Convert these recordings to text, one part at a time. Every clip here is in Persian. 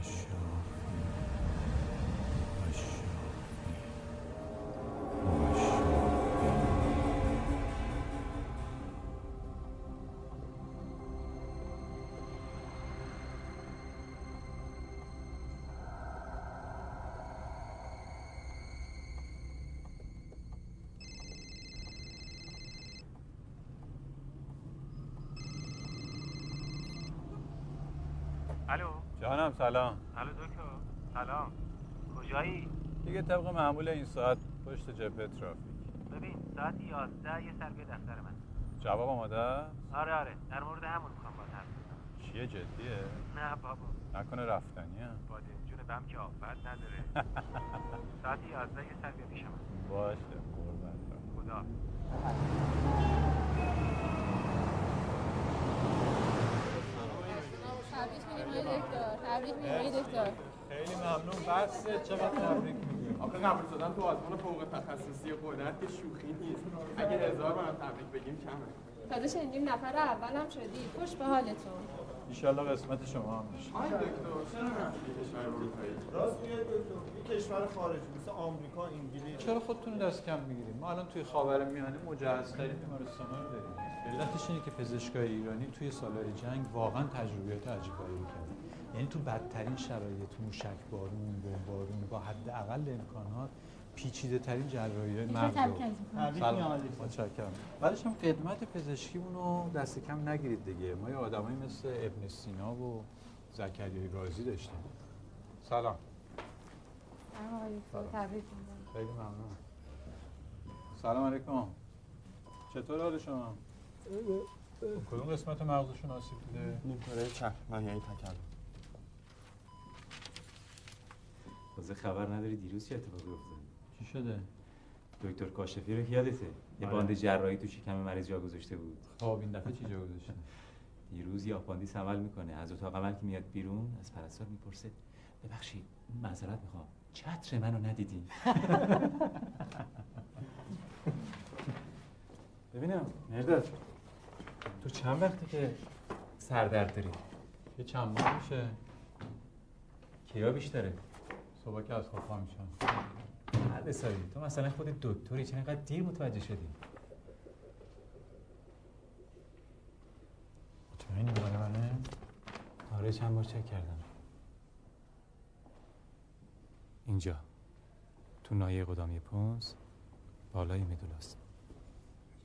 pressure. جانم سلام. الو دکتر سلام. کجایی؟ دیگه طبق معمول این ساعت پشت جبهه ترافیک. ببین ساعت 11 یه سر بیا دفتر من. جواب آماده آره آره. در مورد همون می‌خوام با حرف بزنم. چیه؟ جدیه؟ نه بابا. نکنه رفتنیه با جون بم که آفت نداره. ساعت 11 یه سر بیا پیش من. باشه قربان خدا تبریک میگیم آقای دکتر تبریک میگیم آقای دکتر خیلی ممنون. بس چقدر تبریک میگیم آخه قبول شدن تو آزمون فوق تخصصی قدرت که شوخی نیست. اگه هزار بارم تبریک بگیم کمه تازه شنیدیم نفر اولم شدی. خوش به حالتون. ایشالله قسمت شما هم بشه آی دکتر چرا نرفتی کشور اروپایی؟ راست میگه دکتر این کشور خارجی مثل آمریکا انگلیس. چرا خودتون دست کم می‌گیریم ما الان توی خاورمیانه مجهزترین بیمارستانا رو داریم. علتش اینه که پزشکای ایرانی توی سالهای جنگ واقعا تجربیات عجیب غریبی کردن یعنی تو بدترین شرایط تو موشک بارون بمبارون با حداقل امکانات پیچیده ترین جراحی های مغز. متشکرم. بعدش هم خدمت پزشکیمون رو دست کم نگیرید دیگه. ما یه آدمایی مثل ابن سینا و زکریای رازی داشتیم. سلام. تبریک خیلی ممنون. سلام علیکم. چطور حال شما؟ کدوم قسمت مغزشون آسیب دیده؟ نیمکره چپ من یعنی تازه خبر نداری دیروز چه اتفاقی افتاد چی شده؟ دکتر کاشفی رو یادته؟ یه آره. باند جراحی تو شکم مریض جا گذاشته بود. خب این دفعه چی جا گذاشتن؟ دیروز یه آپاندیس عمل می‌کنه. از اتاق عمل که میاد بیرون از پرستار می‌پرسه ببخشید معذرت می‌خوام. چتر منو ندیدی؟ ببینم مرداد تو چند وقته که سردرد داری؟ یه چند ماه میشه. کیا بیشتره؟ صبح که از خواب پا میشن. مرد سایی تو مثلا خود دکتری چرا اینقدر دیر متوجه شدی؟ مطمئنی مال منه؟ آره چند بار چک کردم. اینجا. تو نایه قدامی پونز بالای مدولاست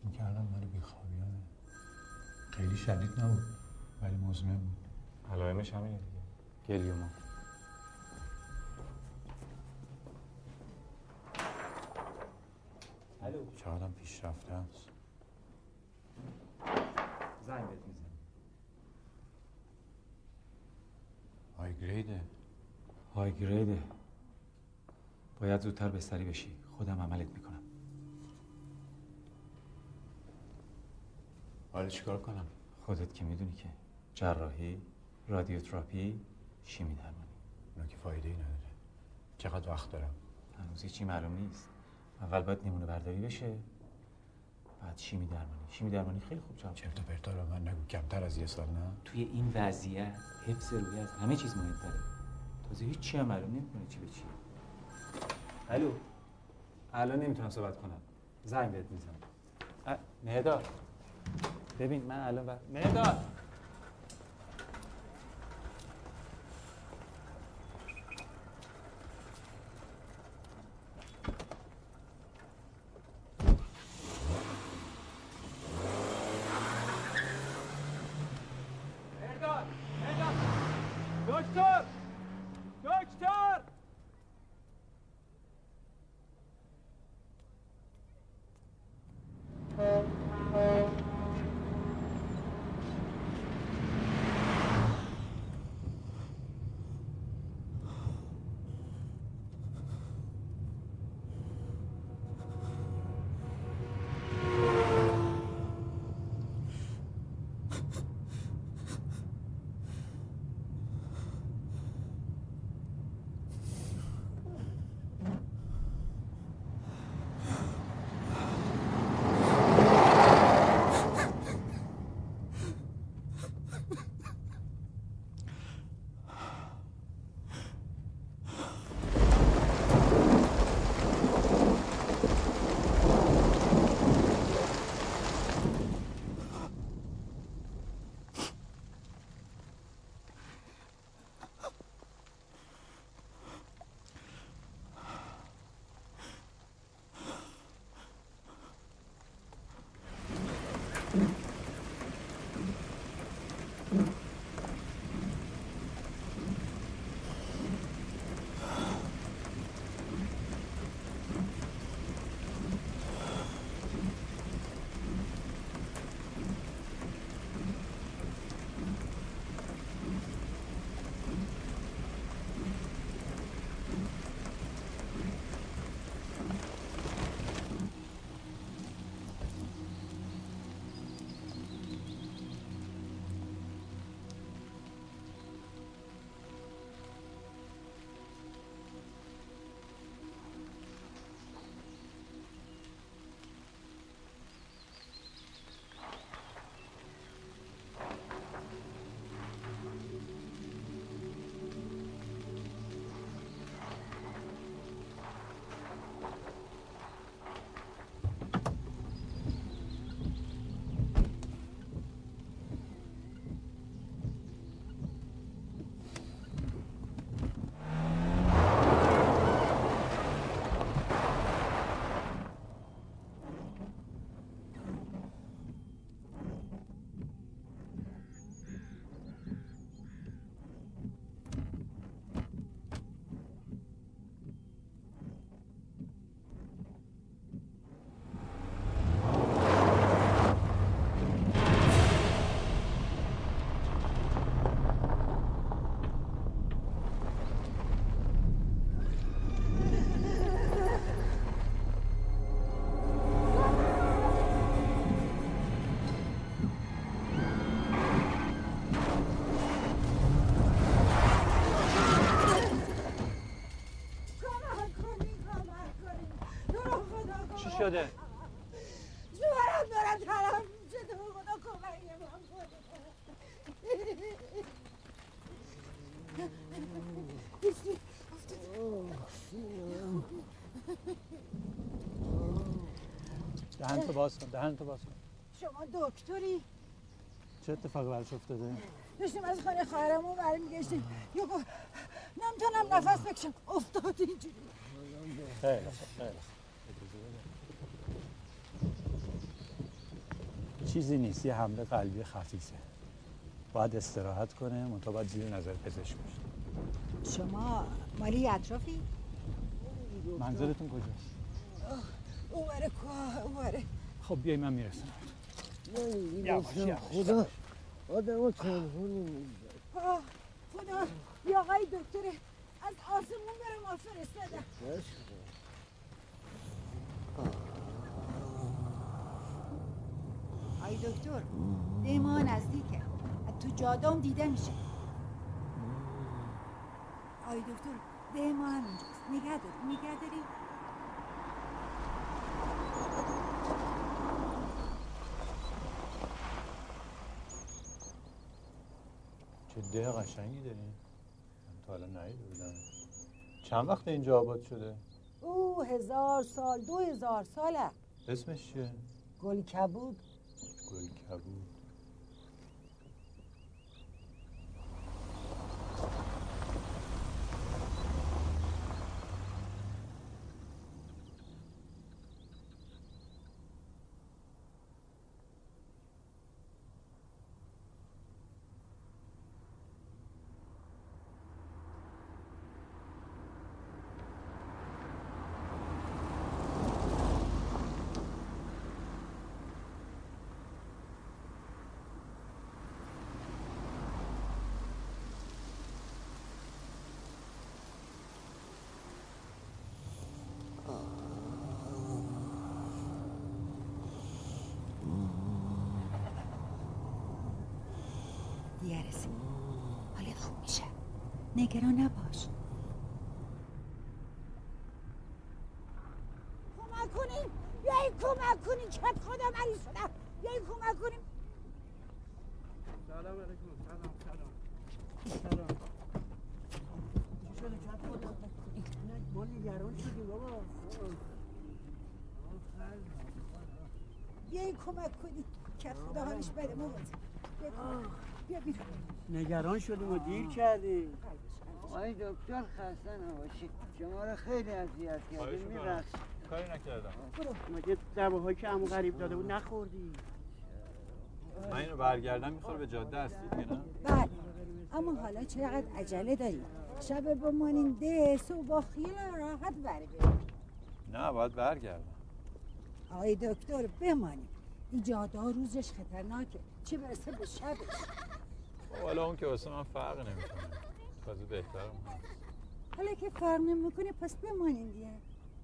این کردم مال بیخوابیانه. خیلی شدید نبود ولی مزمن بود. علائمش همینه دیگه. گلیوما الو. چقدر پیشرفته است؟ زنگ بهت می‌زنم. های گریده های گریده باید زودتر بستری بشی. خودم عملت می‌کنم. حالا چیکار کنم؟ خودت که می‌دونی که جراحی رادیوتراپی شیمی درمانی اونا که فایده ای نداره. چقدر وقت دارم؟ هنوز هیچی معلوم نیست. اول باید نمونه برداری بشه بعد شیمی درمانی. شیمی درمانی خیلی خوب جواب چرت و پرتا رو من نگو کمتر از یه سال نه؟ توی این وضعیت حفظ روحی از همه چیز مهمتره. تازه هیچ چی هم معلوم نمی‌کنه چی به چیه الو؟ الان نمی‌تونم صحبت کنم. زنگ بهت می‌زنم. ا- مهداد ببین من الان مهداد مهداد دهن تو باز کن دهن تو باز کن. شما دکتری؟ چه اتفاقی براش افتاده؟ داشتیم از خانه خواهرمون برمیگشتیم. یه گفت نمی‌تونم نفس بکشم. افتاد اینجوری. خیلی خیلی چیزی نیست یه حمله قلبی خفیفه. باید استراحت کنه منتها باید زیر نظر پزشک باشه شما مالی اطرافی؟ منزلتون کجاست؟ اواره کوه اواره خب بیای من می‌رسم. یواش خدا آدم آه، خدا یا آقای دکتر از آسمون برم ما فرستادم آقای دکتر ده ما نزدیکه. از تو جادام دیده میشه. آقای دکتر ده ما همینجاست نگه داری نگه داری؟ چه ده قشنگی داری. من تا حالا ندیده بودم چند وقت اینجا آباد شده؟ او هزار سال دو هزار ساله. اسمش چیه؟ گل کبود. گل کبود. رسید حالت خوب میشه. نگران نباش. کمک کنین بیاین کمک کنین کت خدا مریض شدم. بیاین کمک کنین سلام علیکم. سلام سلام. سلام. چی شده؟ کت خدا ما نگران شدیم بابا. بیاین کمک کنین کت خدا حالش بده ما نگران شدیم و دیر کردیم. آقای دکتر خسته نباشید. شما رو خیلی اذیت کردیم. میبخش کاری نکردم. مگه دواهایی که عمو غریب داده بود نخوردی؟ من اینو برگردم می‌خوره به جاده هستی دیگه نه؟ بله. اما حالا چقدر عجله داریم شب بمانیم ده صبح با خیال راحت بره بریم. نه باید برگردم. آقای دکتر بمانیم. این جاده ها روزش خطرناکه. چه برسه به شبش؟ خب حالا اون که واسه من فرق نمی‌کنه. تازه بهترم حالا که فرق نمی‌کنه پس بمانیم دیگه.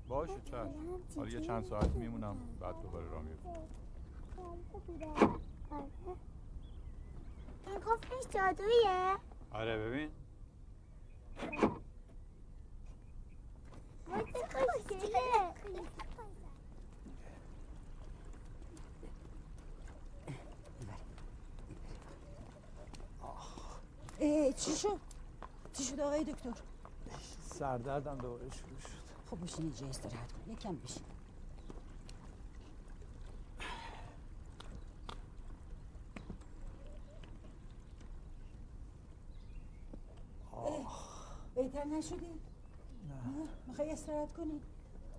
باشه چشم. حالا یه چند ساعت میمونم بعد دوباره راه میفتم این گفتش جادویه. آره ببین. خوشگله اه، چی شد؟ چی شد آقای دکتر؟ سردردم دوباره شروع شد خب بشین اینجا استراحت کن یکم بشین بهتر نشدی؟ نه می‌خوای استراحت کنی؟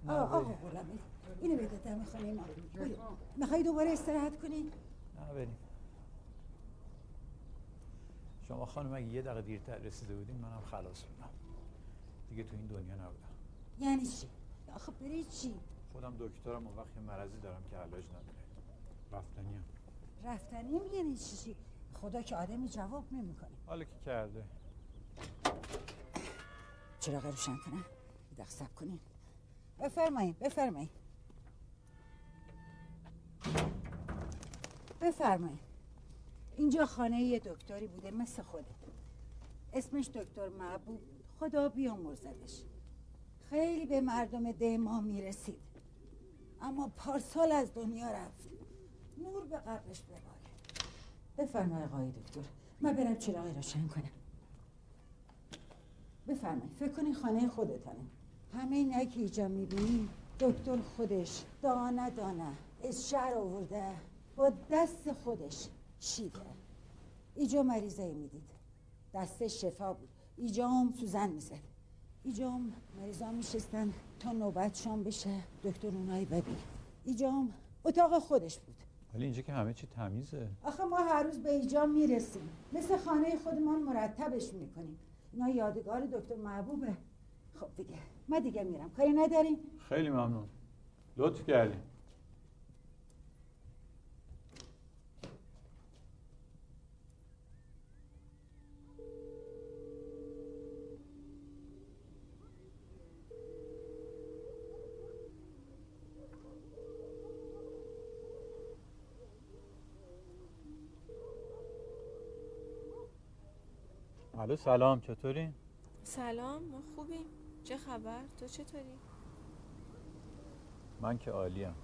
آه آقا. غلامی اینو دم خونه ما. می‌خوای دوباره استراحت کنی؟ نه بریم شما خانم اگه یه دقیقه دیرتر رسیده بودین منم خلاص بودم. دیگه تو این دنیا نبودم. یعنی چی؟ آخه بری چی؟ خودم دکترم اون وقت مرضی دارم که علاج نداره. رفتنی هم. رفتنی یعنی چی؟ چی؟ خدا که آدمی جواب نمی‌کنه حالا که کرده. چراغ روشن کنم. یه دقیقه صبر کنین. بفرمایید بفرمایید بفرمایید اینجا خانه یه دکتری بوده مثل خودت. اسمش دکتر محبوب خدا بیامرزدش خیلی به مردم ده ما می‌رسید. اما پارسال از دنیا رفت. نور به قبرش بباره. بفرمای آقای دکتر. من برم چراغی روشن کنم. بفرمایید فکر کنی خانه خودتانه. همه اینایی که اینجا می‌بینی دکتر خودش دانه دانه از شهر آورده با دست خودش. شیده اینجا مریضایی می‌دید. دستش شفا بود. اینجا هم سوزن می‌زد. اینجا هم مریضا میشستن تا نوبتشان بشه. دکتر اونایی ببین. اینجا هم اتاق خودش بود. ولی اینجا که همه چی تمیزه. آخه ما هر روز به اینجا می‌رسیم. مثل خانه خودمان مرتبش می‌کنیم. اینا یادگار دکتر محبوبه. خب دیگه. ما دیگه میرم. کاری نداریم؟ خیلی ممنون. لطف کردیم الو سلام چطوری؟ سلام ما خوبیم. چه خبر؟ تو چطوری؟ من که عالیم.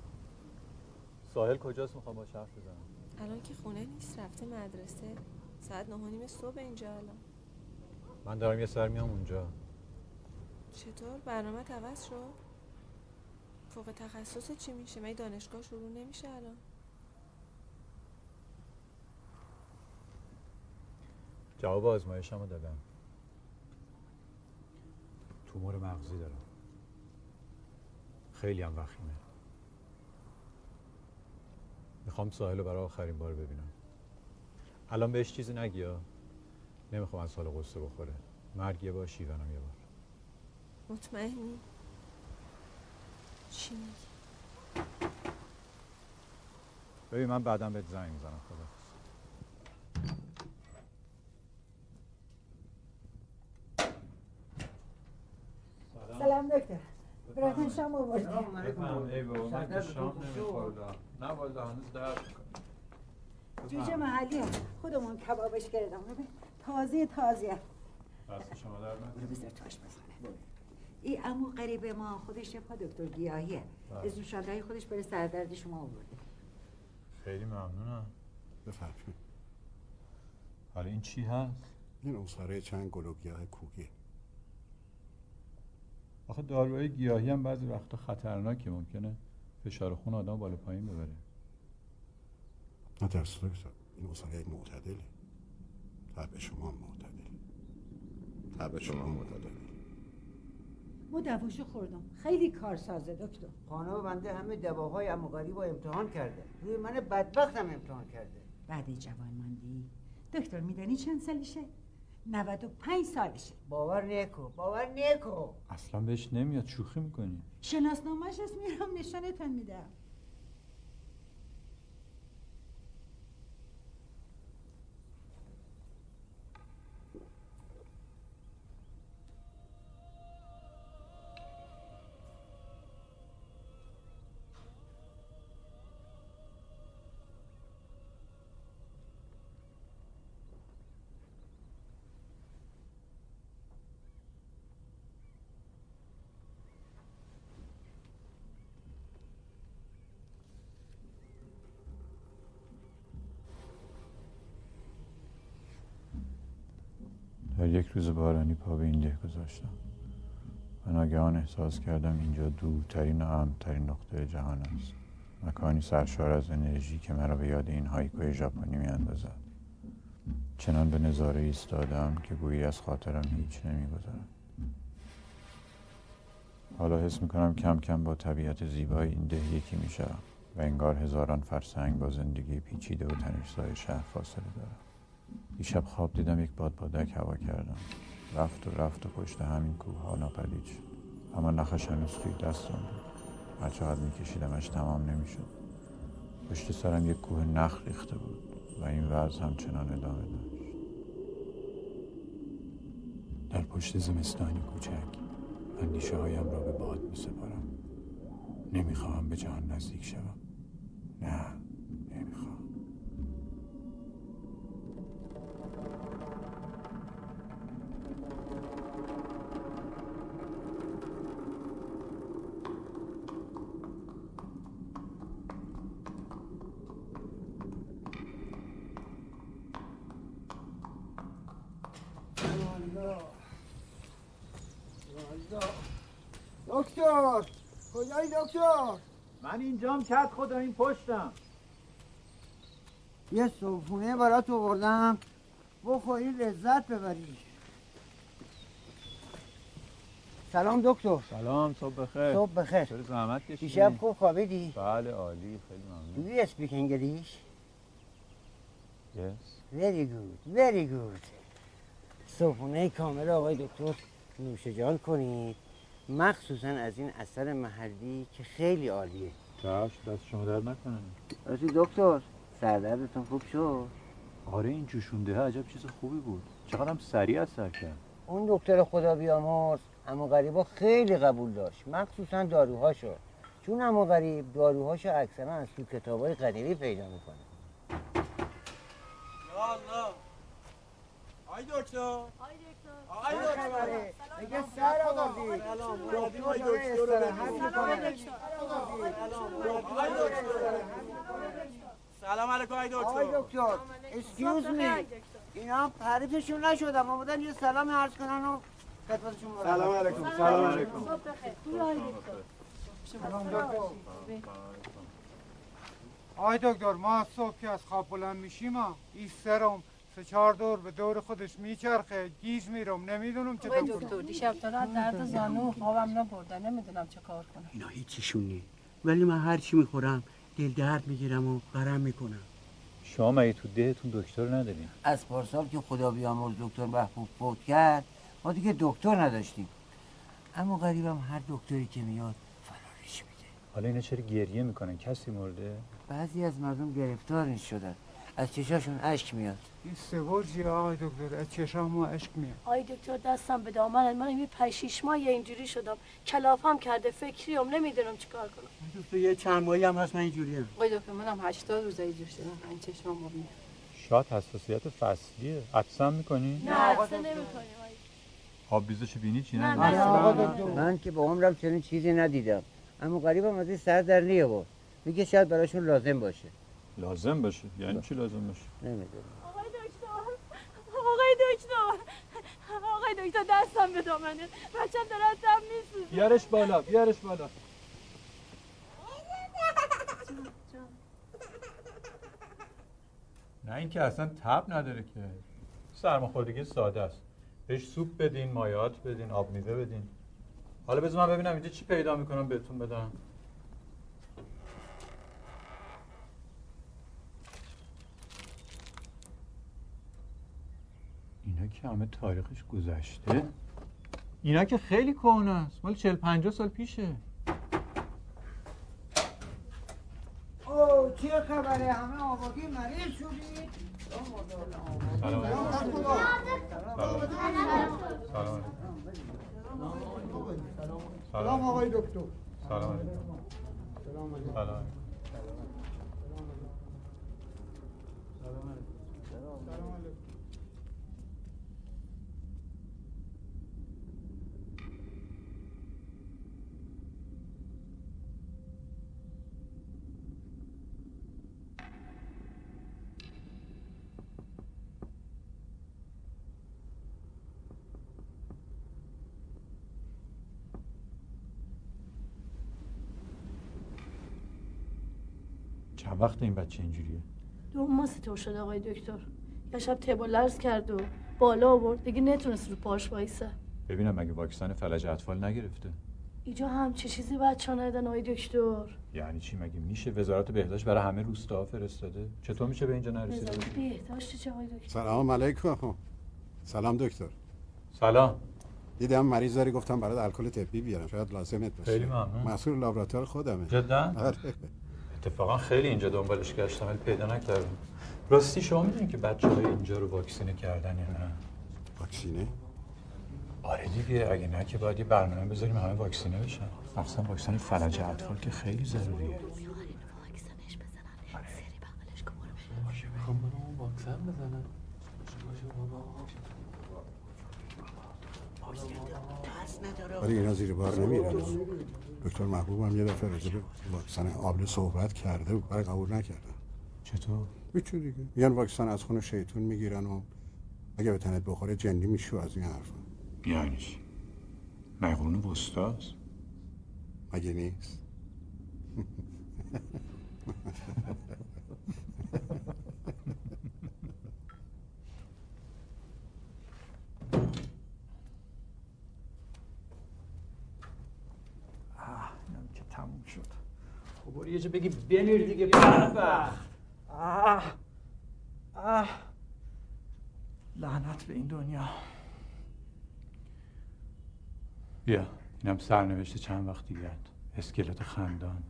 ساحل کجاست؟ می‌خوام با حرف بزنم. الان که خونه نیست رفته مدرسه. ساعت نه و نیم صبح اینجا الان. من دارم یه سر میام اونجا. چطور؟ برنامه عوض شد؟ فوق تخصص چی میشه؟ مگه دانشگاه شروع نمیشه الان. جواب آزمایشمو دادم. تومور مغزی دارم. خیلی هم وخیمه. می‌خوام ساحل رو برای آخرین بار ببینم. الان بهش چیزی نگی ها نمی‌خوام از حال قصه بخوره. مرگ یه بار شیونم یه بار. مطمئنی؟ چی میگی؟ ببین من بعدم بهت زنگ می‌زنم خدا سلام دکتر براتون شام ای بابا من شام نمیخوردم نه والا هنوز درد جوجه محلی هم. خودمون کبابش کردم تازه تازه دست شما در بذار تاش بزنه این امو قریب ما خودش پا دکتر گیاهیه. از نوشابه خودش برای سردرد شما آورده خیلی ممنونم بفرمایید حالا این چی هست؟ این اصاره چند گل و گیاه کوهی آخه داروهای گیاهی هم بعضی وقتا خطرناکه ممکنه فشار خون آدم بالا پایین ببره. نه ترس دکتر. این اصاره یک معتدله. طبع شما هم معتدل طبع شما هم معتدل ما دواشو خوردم. خیلی کارسازه دکتر. خانم بنده همه دواهای اموغری رو امتحان کرده. روی من بدبختم امتحان کرده. بعد جوان ماندی دکتر میدانی چند سالشه؟ 95 سالشه. باور نیکو باور نیکو اصلا بهش نمیاد شوخی می‌کنی. شناسنامهش هست میرم نشانتان میدم. بارانی پا به این ده گذاشتم. و ناگهان احساس کردم اینجا دورترین و امترین نقطه جهان است. مکانی سرشار از انرژی که مرا به یاد این هایکوی ژاپنی میاندازد. چنان به نظاره ایستادم که گویی از خاطرم هیچ نمیگذرد. حالا حس می‌کنم کم کم با طبیعت زیبای این ده یکی می‌شوم و انگار هزاران فرسنگ با زندگی پیچیده و تنشزای شهر فاصله دارم. دیشب خواب دیدم یک بادبادک هوا کردم. رفت و رفت و پشت همین کوه ها ناپدید شد. اما نخش هنوز توی دستم بود. هر چقدر میکشیدمش تمام نمی‌شد. پشت سرم یک کوه نخ ریخته بود و این وضع همچنان ادامه داشت. در پشت زمستانی کوچک اندیشه هایم را به باد می سپارم نمی‌خواهم به جهان نزدیک شوم. نه. اینجام کت خدا این پشتم. یه صبحونه برات آوردم. بخوری لذت ببری. سلام دکتر. سلام صبح بخیر. صبح بخیر. چرا زحمت کشیدی؟ دیشب خوب خوابیدی؟ بله عالی خیلی Do ممنون you speak English? yes. Very good, very good. صبحونه کامل آقای دکتر نوشجان کنید. مخصوصا از این اثر محلی که خیلی عالیه. چشم دست شما در نکنه. راستی دکتر سردردتون خوب شد؟ آره این جوشونده عجب چیز خوبی بود. چقدر هم سریع اثر کرد اون دکتر خدا بیامرز اما غریبا خیلی قبول داشت. مخصوصا داروهاشو. چون اما غریب داروهاشو اکثرا از تو کتابای قدیمی پیدا می‌کنه. یا الله. آی دکتر. آی سر آوردی دکتر سلام علیکم آی آقای دکتر. دکتر excuse me اینا حریفشون نشدم آمدن یه سلام عرض کنن و خدمتشون برم. سلام علیکم سلام علیکم. آی دکتر ما از صبح که از خواب بلند میشیم این سرم سه چهار دور به دور خودش میچرخه گیج میرم نمی‌دونم چه دکتر دیشب تا رات درد زانو خوابم نبرده نمی‌دونم چه کار کنم. اینا هیچیشون نی ولی من هر چی می‌خورم دل درد می‌گیرم و قرم می‌کنم. شما مگه تو دهتون دکتر ندارین؟ از پارسال که خدا بیامرز دکتر محبوب فوت کرد ما دیگه دکتر نداشتیم. اما غریبم هر دکتری که میاد فرارش میده. حالا اینا چرا گریه می‌کنن؟ کسی مرده؟ بعضی از مردم گرفتار شدن. از چشاشون اشک میاد. این سوار آقای دکتر از چشام ما عشق میاد. آقای دکتر دستم به دامن من یه پنج شیش ماه اینجوری شدم. کلافم کرده فکریم نمی‌دونم چیکار کنم. دکتر یه چند ماهی هم هست من اینجوریم آقای دکتر منم 80 روزه اینجوری شدم. این چشمم میاد شاید حساسیت فصلیه. عطسم می‌کنی؟ نه اصلا نمی‌کنیم آب ریزش بینی؟ چی نه،؟ نه. آقا دکتر. من که با عمرم چنین چیزی ندیدم. اما غریبم از این سر در نیاورد. میگه شاید براشون لازم باشه. لازم باشه. یعنی چی لازم باشه؟ نمی‌دونم. آقای دکتر آقای دکتر آقای دکتر دستم به دامنه. بچم داره از دم میسوزه. بیارش بالا بیارش بالا. نه اینکه اصلا تب نداره که. سرماخوردگی ساده است. بهش سوپ بدین مایات بدین آب میوه بدین. حالا بذار من ببینم اینجا چی پیدا می‌کنم بهتون بدم. اینا که همه تاریخش گذشته. اینا که خیلی کهنه است. مال 40 50 سال پیشه. اوه چه خبره؟ همه آبادی مریض شدید سلام. سلام. سلام. آقای دکتر. سلام علیکم. سلام علیکم. سلام. علیکم. سلام علیکم چند وقت این بچه اینجوریه؟ دو ماه طور شده آقای دکتر. یه شب تب و لرز کرد و بالا آورد. دیگه نتونست رو پاش وایسه. ببینم مگه واکسن فلج اطفال نگرفته. اینجا هم چه چیزی بچه ندن آقای دکتر. یعنی چی؟ مگه میشه وزارت بهداشت برای همه روستا فرستاده؟ چطور میشه به اینجا نرسیده؟ وزارت بهداشت چه آقای دکتر؟ سلام علیکم. سلام دکتر. سلام. دیدم مریض داری گفتم برات الکل طبی بیارم. شاید لازمت باشه. خیلی ممنون. مسئول لابراتوار خودمه. جدا؟ آره. اتفاقا خیلی اینجا دنبالش گشتم ولی پیدا نکردم. راستی شما می‌دونین که بچه های اینجا رو واکسینه کردن یا نه؟ واکسینه؟ آره دیگه اگه نه که باید یه برنامه بذاریم همه واکسینه بشن. مخصوصا واکسن فلج اطفال که خیلی ضروریه. ولی اینا زیر بار نمیرن. دکتر محبوب هم یه دفعه راجع به واکسن آبله صحبت کرده بود. برای قبول نکردن چطور؟ هیچی دیگه میگن واکسن از خون شیطون می‌گیرن و اگه به تنت بخوره جنی میشو از این حرفا. یعنی چی؟ مگه قرون وسطاست مگه نیست آه اینم که تموم شد خب برو یه جا بگی بمیر دیگه بدبخت. آه آه. لعنت به این دنیا. بیا اینم سرنوشت چند وقت دیگه اسکلت خندان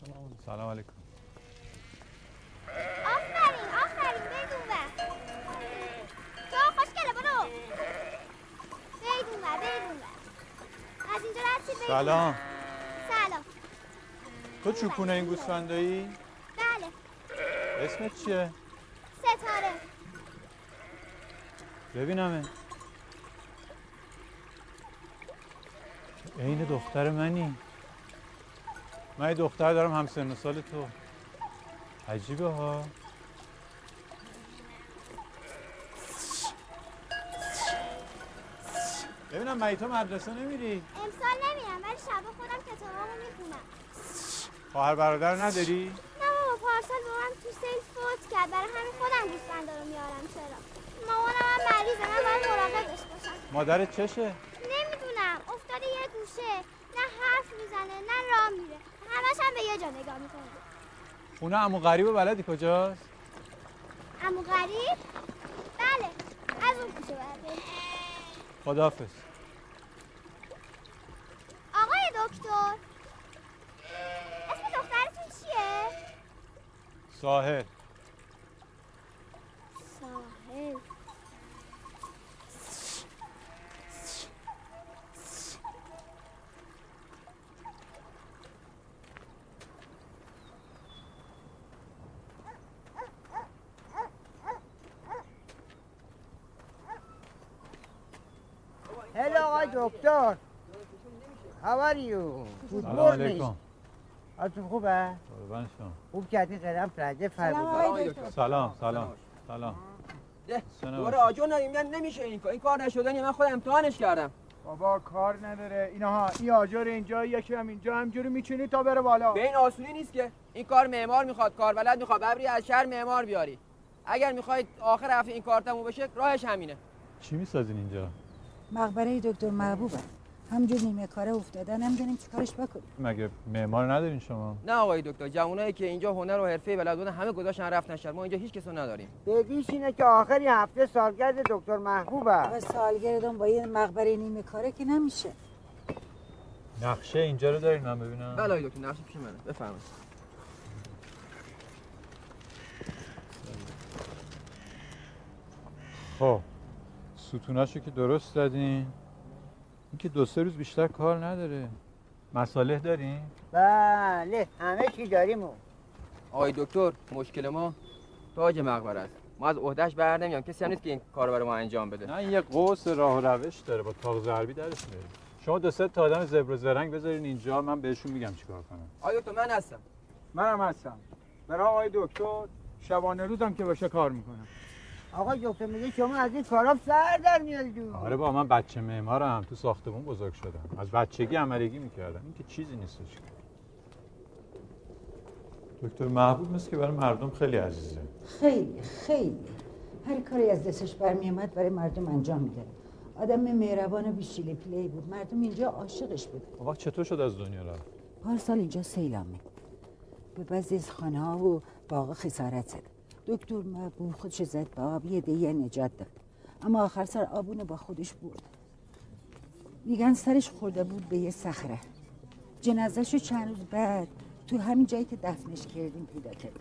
سلام سلام علیکم آفرین آفرین بدون بر تو خوشگله برو بدون بر بدون بر از اینجا رد شید بدون بر. سلام. سلام. تو چوپونه این گوسفندایی؟ بله. اسمت چیه؟ ستاره. ببینمه عین دختر منی. من دختر دارم هم سن و سال تو. عجیبه ها. ببینم تو مدرسه نمیری؟ امسال نمیرم ولی شبا خودم کتابامو می‌خونم. خواهر برادر نداری؟ نه بابا پارسال بابام تو سیل فوت کرد. برای همین خودم گوسفندا رو میارم چرا؟ مامانم هم مریضه من باید مراقبش باشم. مادرت چشه؟ نمی‌دونم افتاده یه گوشه. نه حرف می‌زنه نه راه میره. همش هم به یه جا نگاه می‌کنه. خونه عمو غریب و بلدی کجاست؟ امو غریب؟ بله از اون کوچه باید. خداحافظ آقای دکتر اسم دخترتون چیه؟ ساحل ساحل آقای دکتر. How are you? Good سلام morning. علیکم. حالتون خوبه؟ قربان شما خوب کردین قدم فرجه فر سلام. سلام سلام سلام. ده سلام. دوباره آجر ندیم. نه نمیشه این کار. این کار نشدنی. من خودم امتحانش کردم. بابا کار نداره. اینها این آجر اینجا یکی هم اینجا همجوری میچینی تا بره بالا. به این آسونی نیست که. این کار معمار می‌خواد. کار بلد می‌خواد. ببری از شهر معمار بیاری. اگر می‌خواید آخر هفته این کار تموم بشه راهش همینه. چی می‌سازین اینجا؟ مقبره دکتر محبوبه همجور نیمه کاره افتاده نمی‌دونیم چیکارش بکنیم؟ مگه معمار ندارین شما؟ نه آقای دکتر جوانایی که اینجا هنر و حرفه بلد بودن همه گذاشتن رفتن شهر ما اینجا هیچ کسو نداریم. بدیش اینه که آخری هفته سالگرد دکتر محبوبه و سالگردم با یه مقبره نیمه کاره که نمیشه. نقشه اینجا رو دارین من ببینم. بله آقای دکتر نقشه پیش منه. بفرمایید. خب. ستوناشو که درست دادین این که دو سه روز بیشتر کار نداره. مصالح دارین؟ بله همه چی داریم. آقای دکتر مشکل ما تاج مقبره است. ما از عهدهش بر نمیام. کسی هم نیست که این کار رو برای ما انجام بده. نه این یه قوس راه و روش داره. با تاق ضربی درش شما دو سه تا آدم زبر و زرنگ بذارین اینجا. من بهشون میگم چیکار کنم. آقای دکتر من هستم. منم هستم. برای آقای دکتر شبانه روزم که باشه کار می‌کنم. آقا دکتر میگه شما از این کارا سر در میارید آره با من بچه معمارم. تو ساختمون بزرگ شدم. از بچگی عملگی می‌کردم. این که چیزی نیستش. دکتر محبوب مثل که برای مردم خیلی عزیزه. خیلی خیلی. هر کاری از دستش برمیامد برای مردم انجام میده. آدم مهربان و بیشیلی پلی بود. مردم اینجا عاشقش بود. آقا چطور شد از دنیا رفت؟ پارسال اینجا سیلامه. به بعضی از خانه ها و باغ خسارت زد دکتر محبوب خودش زد به آب یه دیگه نجات داد. اما آخر سر آبونو با خودش برد. میگن سرش خورده بود به یه صخره. جنازهشو چند روز بعد تو همین جایی که دفنش کردیم پیدا کردم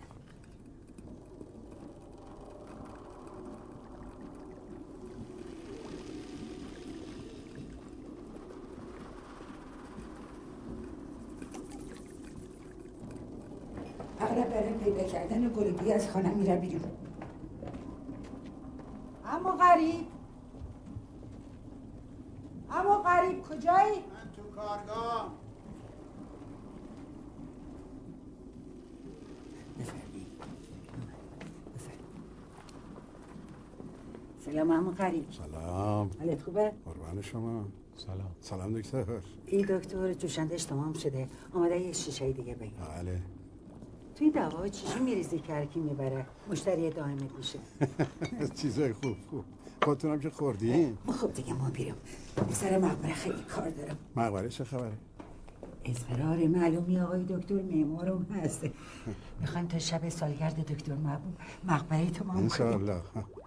اغلب برای کردن گلگی از خانه میره بیرون. اما غریب. اما غریب کجایی؟ من تو کارگاه. سلام اما غریب. سلام. حالت خوبه؟ قربان شما. سلام. سلام دکتر. این دکتر جوشندش تمام شده. آمده یه شیشه دیگه بگیر. بله. توی دوا چیشی میریزی که هرکی می‌بره؟ مشتری دائمت میشه چیزای خوب خوب. خودتونم که خوردین خب دیگه ما بیرم سر مقبره خیلی کار دارم. مقبره چه خبره؟ اصرار معلومی آقای دکتر معمارم هست. می‌خوایم تا شب سالگرد دکتر محبوب مقبره تمام کنیم. انشاءالله.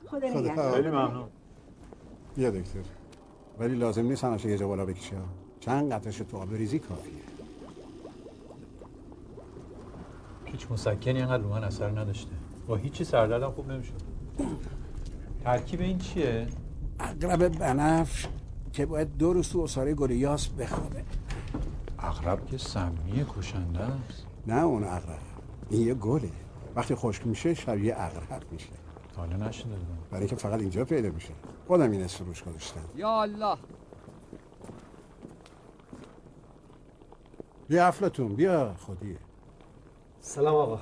خدا خدا. نگهدار. خیلی ممنون. بیا دکتر. ولی لازم نیست همشه یه جا بالا بکشه. چند قطعش تو آب بریزی کافیه. هیچ مسکنی اینقدر رو من اثر نداشته. با هیچی سردردم خوب نمی‌شد. ترکیب این چیه؟ اقرب بنفش که باید دو روز تو اصاره گل یاس بخوابه. اغرب که سمی کشنده است. نه اون اقرب. این یه گله. وقتی خشک میشه شبیه اقرب میشه. حالا نشده برای که فقط اینجا پیدا میشه. خودم این اسم روش گذاشتم. یا الله. بیا افلاتون بیا خودیه. سلام آقا.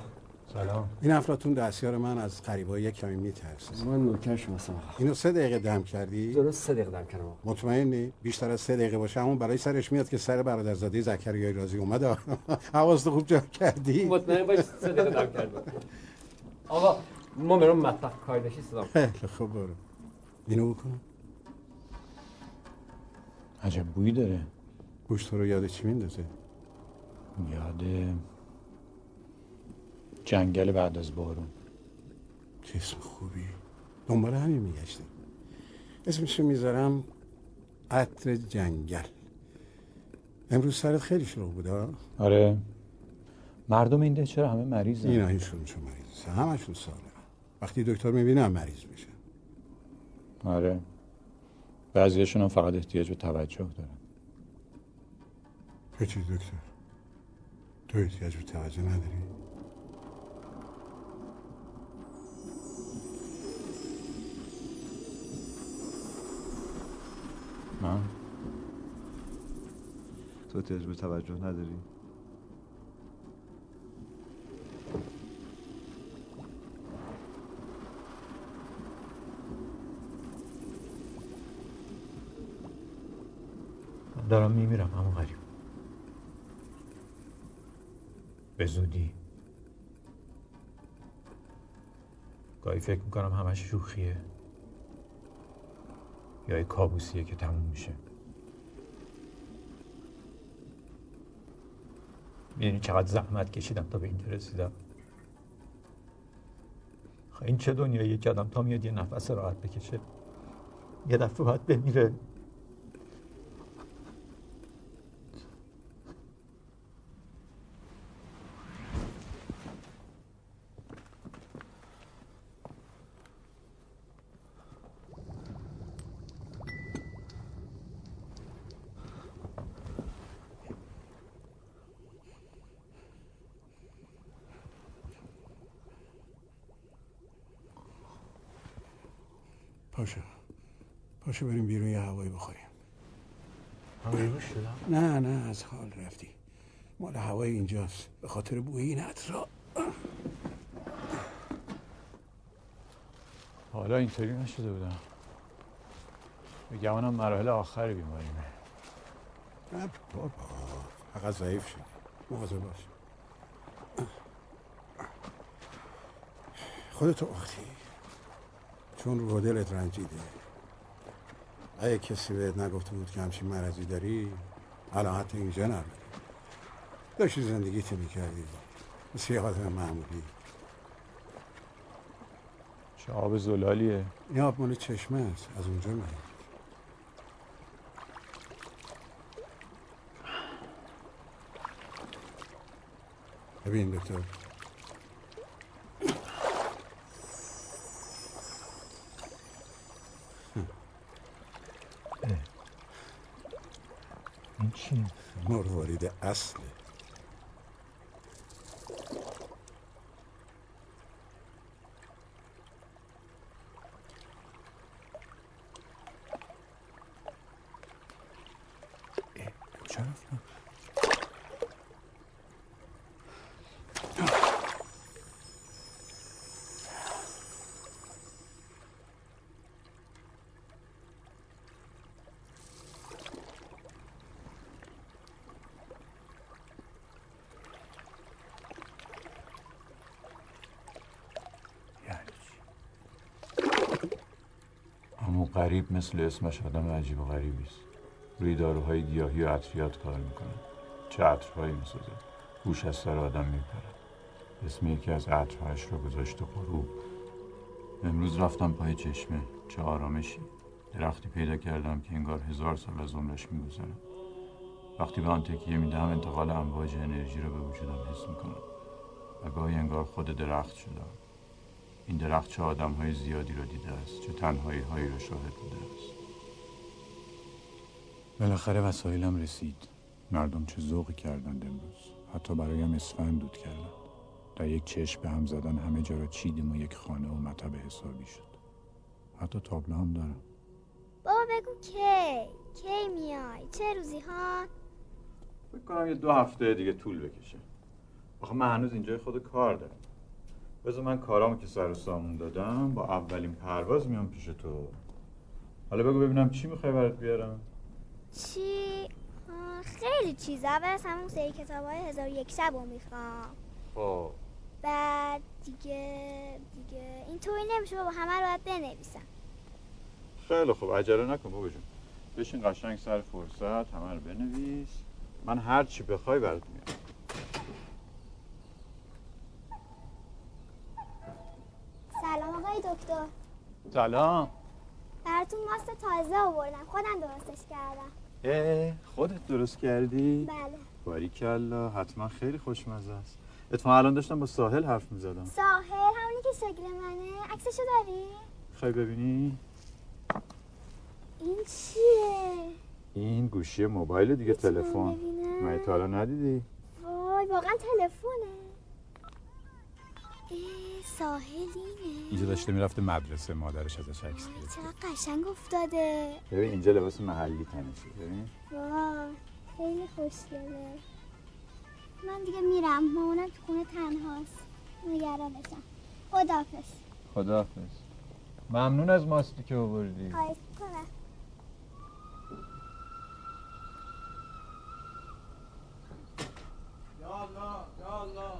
سلام. این افلاتون دستیار من از قریبای یک کمی میترسه من نوکر شما آقا. اینو سه دقیقه دم کردی؟ درست سه دقیقه دم کردم آقا. مطمئنی؟ بیشتر از سه دقیقه باشه. همون برای سرش میاد که سر برادرزاده زکریای رازی اومد. حواست خوب جمع کردی؟ مطمئن باش سه دقیقه دم کردم. آقا ما برم مطبخ کار داشتی صدا خیلی خوب برو. اینو بکنم عجب بویی داره. گوشت رو یاد چی میندازه؟ یاد جنگل بعد از بارون. چه اسم خوبی. دنبال همین میگشتم اسمشو می‌ذارم عطر جنگل. امروز سرت خیلی شلوغ بود ها؟ آره. مردم این ده چرا همه مریضن؟ اینا هیچکدومشون مریض نیستن. همشون سالم وقتی دکتر می‌بینه هم مریض میشه. آره. بعضیشون هم فقط احتیاج به توجه دارن. چه چیز دکتر؟ تو احتیاج به توجه نداری؟ من تو احتیاج به توجه نداری؟ من دارم میمیرم اما غریب به زودی. گاهی فکر می‌کنم همش شوخیه. یا یه کابوسیه که تموم میشه. می‌دونی چقدر زحمت کشیدم تا به اینجا رسیدم؟ خب این چه دنیاییه که آدم تا میاد یه نفس راحت بکشه؟ یه دفعه باید بمیره پاشو پاشو بریم بیرون یه هوایی بخوریم؟ نه نه از حال رفتی. مال هوای اینجاست. به خاطر بوی این عطرا حالا اینطوری نشده بودم. به گمانم مراحل آخر بیماریمه نه بابا. فقط ضعیف شدی. مواظب باش. خودتو آخی. چون رو دلت رنجیده. اگه کسی بهت نگفته بود که همچین مرضی داری حتی اینجا نبودی داشتی زندگیت می‌کردی. مثل یه آدم معمولی. چه آب زلالیه. این آب مال چشمه است. از اونجا میاد. ببین دکتر این چیه؟ مروارید اصله کجا رفتن؟ اما غریب مثل اسمش آدم عجیب و غریبی است. روی داروهای گیاهی و عطریات کار می‌کنه. چه عطرهایی می‌سازه گوش از سر آدم میپره اسم یکی از عطرهایش رو گذاشته غروب. امروز رفتم پای چشمه. چه آرامشی. درختی پیدا کردم که انگار هزار سال از عمرش میگذره. وقتی به آن تکیه می‌دهم انتقال امواج انرژی رو به وجودم حس می‌کنم. و گاهی انگار خود درخت شدم. این درخت چه آدم های زیادی رو دیده است چه تنهایی هایی رو شاهد بوده است. بالاخره وسایلم رسید. مردم چه ذوقی کردند امروز. حتی برایم اسفند دود کردند. در یک چشم به هم زدن همه جا را چیدیم و یک خانه و مطب حسابی شد. حتی تابلو هم دارم. بابا بگو کی؟ کی میای؟ چه روزی ها؟ فکر کنم یه دو هفته دیگه طول بکشه. آخه من هنوز اینجای خود کار دارم. بذار من کارامو که سر و سامون دادم با اولین پرواز میام پیش تو. حالا بگو ببینم چی می‌خوای برات بیارم. چی؟ آه، خیلی چیزا اول از همون سری کتاب های هزار و یک شب رو می‌خوام. خب. بعد دیگه دیگه این طوری نمیشه بابا همه رو باید بنویسم. خیلی خوب. عجله نکن بابا جون. بشین قشنگ سر فرصت همه رو بنویس. من هر چی بخوای برات میارم سلام آقای دکتر. سلام. براتون ماست تازه آوردم. خودم درستش کردم. اه خودت درست کردی؟ بله. باریکلا حتما خیلی خوشمزه است. اتفاقا الان داشتم با ساحل حرف می‌زدم. ساحل همونی که شکل منه. عکسشو داری؟ خواهی ببینی؟ این چیه؟ این گوشی موبایل دیگه تلفن. مگه تا حالا ندیدی؟ وای واقعا تلفنه. ساحل اینه اینجا داشته می‌رفته مدرسه مادرش ازش عکس گرفت چقدر قشنگ افتاده. ببین اینجا لباس محلی تنشه ببین. وای خیلی خوشگله. من دیگه میرم مامانم تو خونه تنهاست. نگرانشم. خدافز خداحافظ. ممنون از ماستی که آوردی. خواهش کنم یا الله یا الله.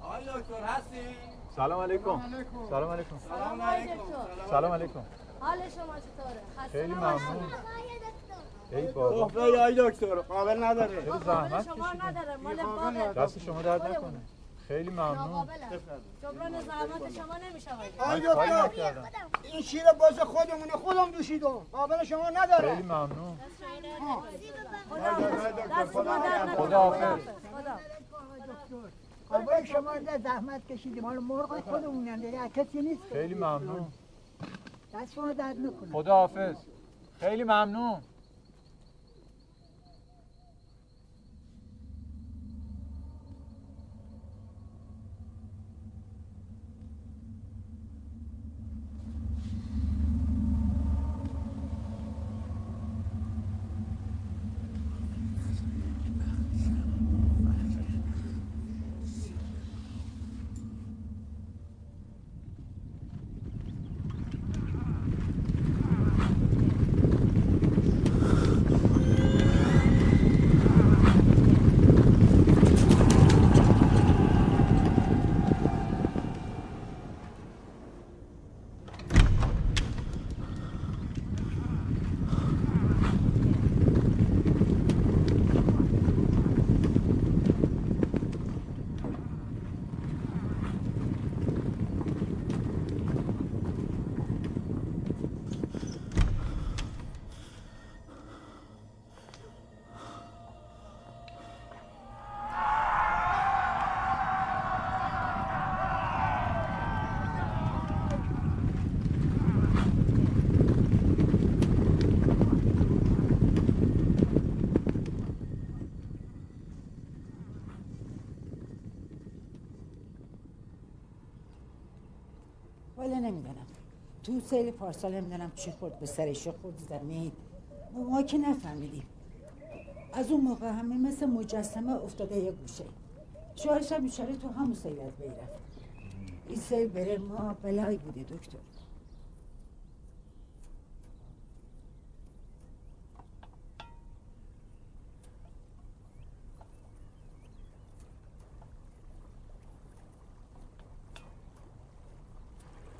آقای دکتر هستی؟ سلام علیکم. سلام علیکم. سلام علیکم. سلام علیکم. حال شما چطوره؟ خیلی. ممنون. ای بابا. صحبه یا آقای دکتر قابل نداره خیلی زحمت شما نداره. مال دست شما درد نکنه. خیلی ممنون. جبران زحمت شما نمیشه نکردم. این شیر باز خودمونه خودم دوشیدم. قابل شما نداره. خیلی ممنون. خداحافظ. قربان شما زحمت کشیدیم حالا مرغ خودمونن دیگه. کسی نیست خیلی ممنون. دست شما درد نکنه. خداحافظ. خیلی ممنون. تو سیل پارسال نمی‌دونم چی خورد به سرش خورد زمین. ما که نفهمیدیم. از اون موقع همه مثل مجسمه افتاده یه گوشه. شوهرش هم بیچاره تو همون سیل از بین رفت. این سیل بره ما بلایی بوده دکتر.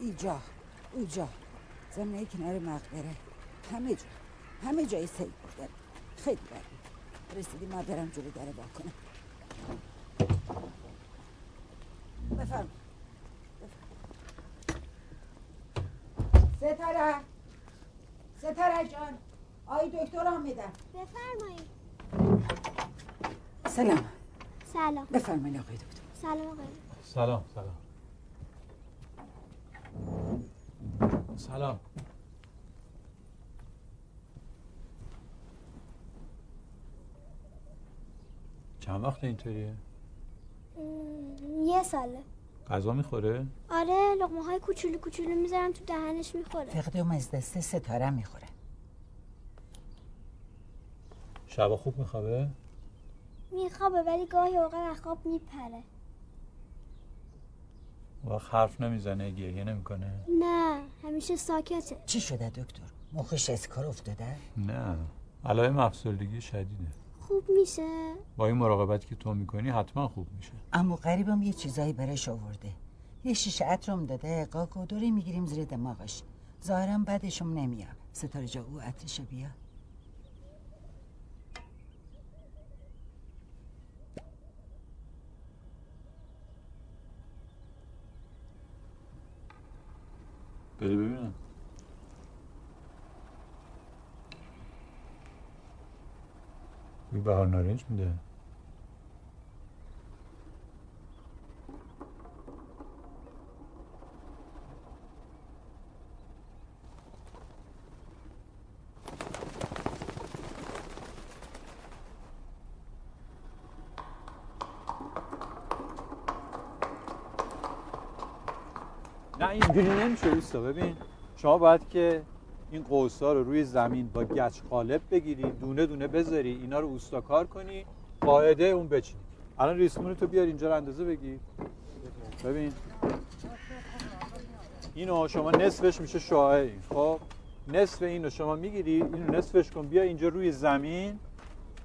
اینجا. اونجا زمینه کنار مقبره همه جا. همه جای سیل بودن خیلی بد بود. رسیدیم من برم جلو در با کنم. بفرم. ستاره. ستاره جان. آی دکتر آمدن بفرمایید. سلام. سلام. بفرمایید آقای دکتر. سلام آقای. سلام سلام. سلام چند وقت اینطوریه؟ یه ساله غذا می‌خوره؟ آره لقمه های کوچولو کوچولو می‌ذارم تو دهنش می‌خوره فقدم از دست ستاره می‌خوره شبا خوب میخوابه؟ میخوابه ولی گاهی اوقات از خواب میپره وقت حرف نمی‌زنه گریه نمی‌کنه؟ نه همیشه ساکته. چی شده دکتر؟ مخش اسکار افتاده؟ نه علائم افسردگی شدیده. خوب میشه. با این مراقبتی که تو می‌کنی حتما خوب میشه. اما قریبم یه چیزایی برش آورده. یه شیشه عطرم داده قاک و دوری می‌گیریم زیر دماغش. ظاهرا بعدشم نمیاد. ستاره جا او عطرشو بیا بده ببینم بوی بهار نارنج میده نه اینجوری نمیشه اوستا ببین شما باید که این قوسا رو روی زمین با گچ قالب بگیری دونه دونه بذاری اینا رو اوستاکار کنی قاعده اون بچینی. الان ریسمون تو بیار اینجا رو اندازه بگیر ببین. اینو شما نصفش میشه شعاع این خب نصف اینو شما می‌گیری اینو نصفش کن بیا اینجا روی زمین.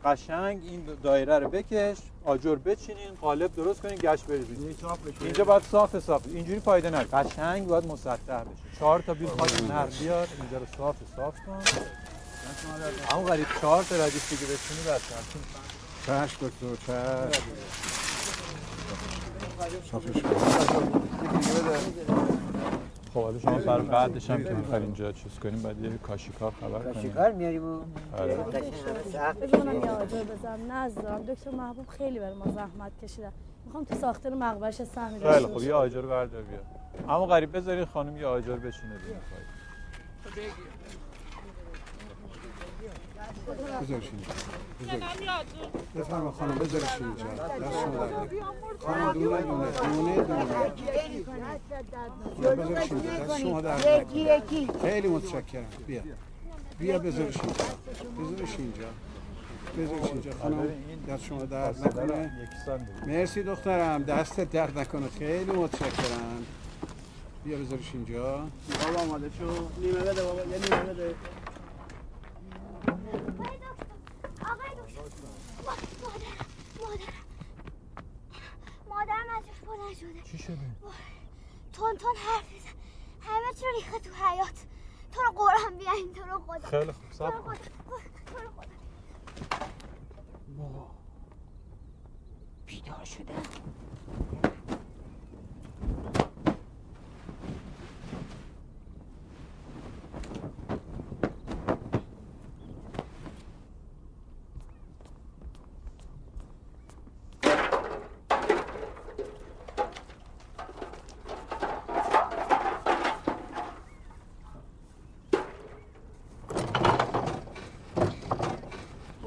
قشنگ این دایره رو بکش آجر بچینین قالب درست کنین گشت بریزین. اینجا باید صاف صاف اینجوری فایده نداره قشنگ باید مسطح بشه. چهار تا بیل خاک نر بیار اینجا رو صاف صاف کن. اما غریب چهار تا ردیف دیگه بچینی بس چشم دکتر چشم صافش خب حالا شما بر بعدش هم که می‌خواید اینجا چیز کنیم بعد یه کاشیکار خبر کنیم. کاشیکار میاریم و آره. یه آجر بزنم. دارم دکتر محبوب خیلی برای ما زحمت کشیدن می‌خوام تو ساختن مقبرش سهمی خیلی خب یه آجر بردار بیا. اما غریب بذاری خانم یه آجر بشینه دیگه بذارش اینجا. بفرما خانم بذارش اینجا. دست شما در نکنه. خانم دونه دونه. دونه دونه. بذارش اینجا. دست شما در نکنه. خیلی متشکرم. بیا. بیا بذارش اینجا. بذارش اینجا. بذارش اینجا. خانم دست شما درد نکنه مرسی دخترم. دست درد نکنه. خیلی متشکرم. بیا بذارش اینجا. بابا آماده شو. نیمه بده بابا. یه نیمه بده. آقای دکتر ما- مادرم مادرم مادرم ازش بلند شده چی شده؟ تون تون حرف میزن همه چی رو ریخته تو حیات تو رو قرآن بیاین تو رو خدا خیلی خوب سب تو رو خدا بیدار شده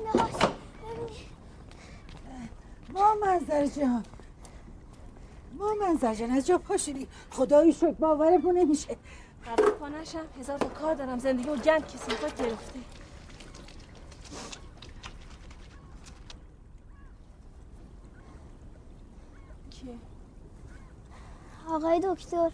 نهاش ببین ما منظر جان ما منظر جان از جا پاشدی خدایی شکر باورمون نمیشه. خراب پا نشم. هزار تا کار دارم. زندگی و گند کسی گرفته. کیه؟ آقای دکتر.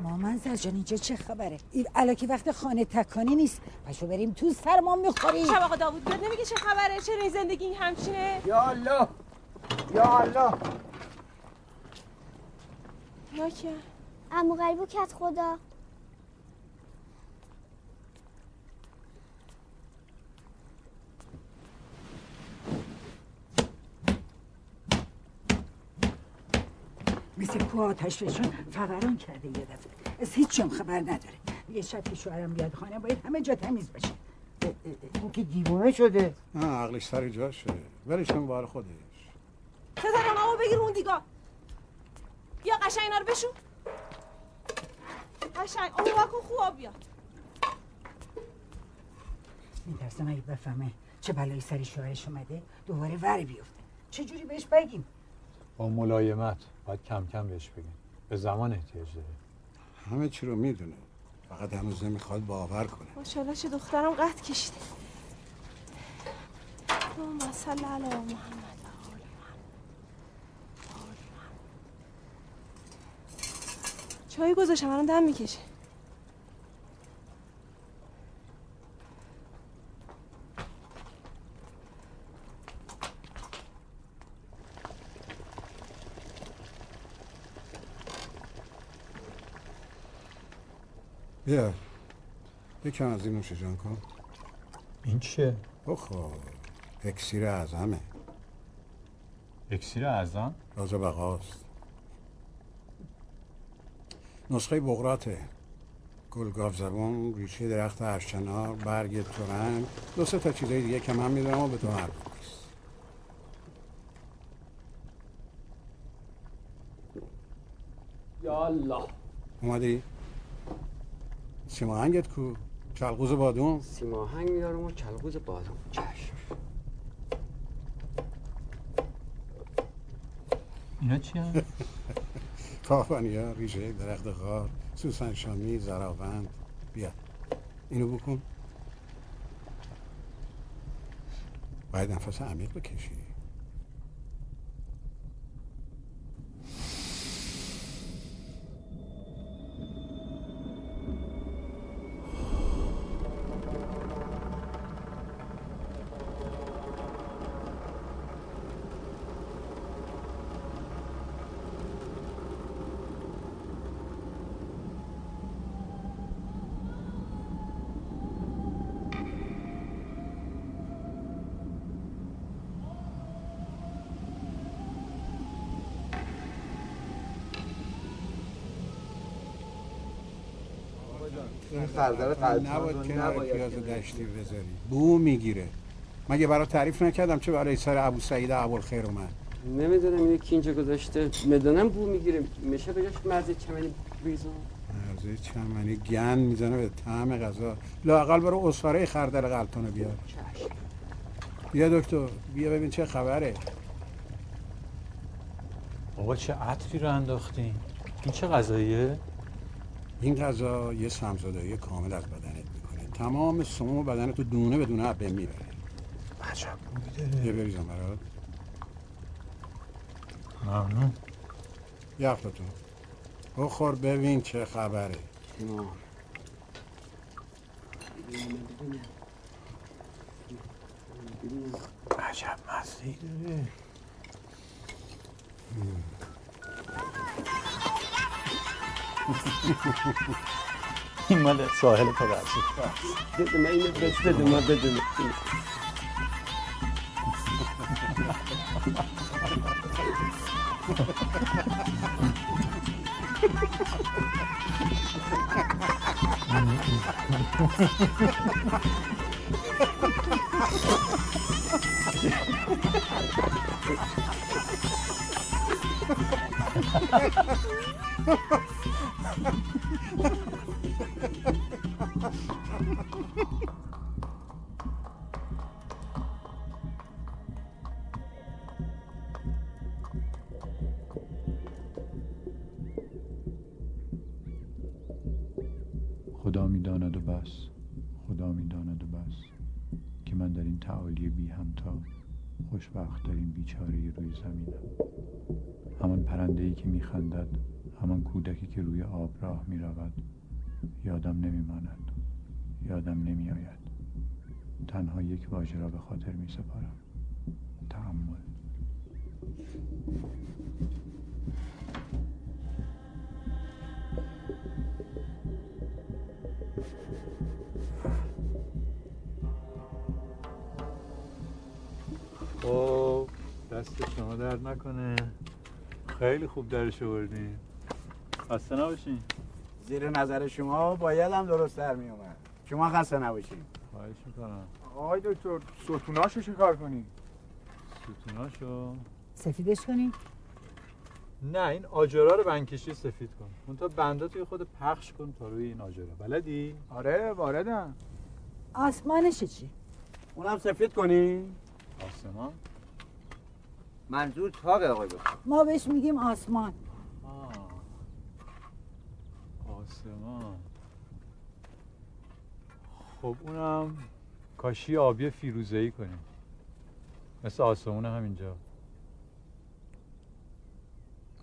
مامان زرجان اینجا چه خبره؟ این علاکی وقت خانه تکانی نیست. پشو بریم تو سرمان می‌خوریم شب آقا داوود بیاد نمیگه چه خبره؟ این زندگی این همچینه؟ یا الله. یا الله. یا که امو غریب و کت خدا. کو آتش فشان فوران کرده یه دفعه. از هیچ هم خبر نداره. یه شب که شوهرم بیاد خانه باید همه جا تمیز بشه اون که دیوانه شده. نه عقلش سر جاشه ولش کن بار خودش. پدرم آقا بگیر اون دیگا. بیا قشنگ اینا رو بشو. قشنگ. آقا کن خوب بیاد. میترسم اگه بفهمه چه بلایی سر شوهرش اومده دوباره ور بیفته. چجوری بهش بگیم؟ با ملایمت. باید کم کم بهش بگیم. به زمان احتیاج داره. همه چی رو می‌دونه. فقط هنوز نمی‌خواد باور کنه. ماشاءالله چه دخترم قد کشیده. اللهم صل علی محمد. چایی گذاشتم الان دم می‌کشه. بیا. یکم از این نوشه جان کن. این چیه؟ بخور اکسیر اعظمه. اکسیر اعظم؟ راز بقاست نسخه بغراته گلگاف زبون ریشه درخت هرشنار برگ تورنگ دو سه تا چیزای دیگه که من می‌دونم و به تو مربوط نیست یا الله. اومدی؟ سیماهنگت کو؟ چلقوز بادون؟ سیماهنگ میارم و چلقوز بادون چشم اینا چی هم؟ کافانی ها ریشه درخت خار سوسن شامی زراوند بیا اینو بکن باید نفس عمیق بکشی خردل قلب نباید کنار پیاز دشتی بذاری بو می‌گیره. مگه برای تعریف نکردم چه برای سر ابو سعید اول خیر اومد؟ نمی‌دونم اینو کی اینجا گذاشته. می‌دونم بو می‌گیره. میشه بجاش مرز چمنی بریزم مرزه چمنی گن می‌زنه به طعم غذا. لاقل برو اصاره خردل قلتانو بیار. بیا دکتر بیا ببین چه خبره. آقا چه عطری رو انداختین؟ این چه غذاییه؟ این غذا یه سمزدایی کامل از بدنت می‌کنه. تمام سموم بدنت رو دونه به دونه به می‌بره. عجب یه بریزم برات. ممنون. یه هفتتون بخور ببین چه خبره. عجب مزهی داره. این مال ساحل پدرشه بده من اینو بس بده ما بده Ha ha ha ha ha! می‌داند و بس. خدا می‌داند و بس. که من در این تعالی بی همتا خوشبخت در این بیچاره روی زمینم. همان پرنده ای که میخندد همان کودکی که روی آب راه می‌رود یادم نمیماند. یادم نمی آید، تنها یک واژه را به خاطر می نکنه خیلی خوب درش آوردین. خسته نباشین. زیر نظر شما باید هم درست در می اومد شما خسته نباشین. خواهش می‌کنم. آقای دکتر ستوناشو چه کار کنی؟ ستوناشو. سفیدش کنی؟ نه این آجرا رو بنکشی سفید کن. اون تا بندا توی خود پخش کن تا روی این آجرا. بلدی؟ آره واردم. آسمانش چی؟ اونم سفید کنی؟ آسمان؟ منظور تاقه آقای دکتر ما بهش میگیم آسمان. آه. آسمان. خب اونم کاشی آبی فیروزه ای کنیم. مثل آسمون همینجا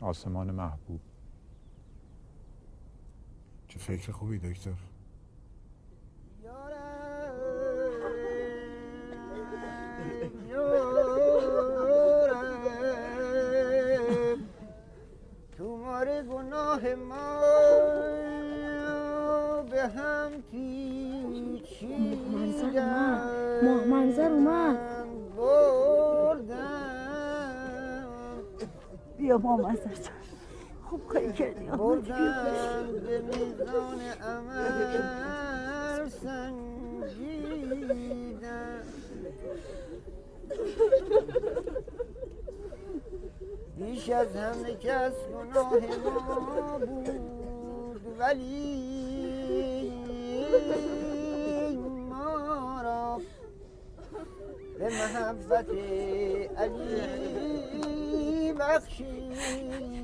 آسمان محبوب. چه فکر خوبی دکتر. گناه ما به هم پیچیدن منظر اومد. بردن. بیا ما منظر خوب کاری کردی. بردن به میزان عمل سنجیدن. بیش از همه کس گناه ما بود ولی ما را به محبت علی بخشیدن.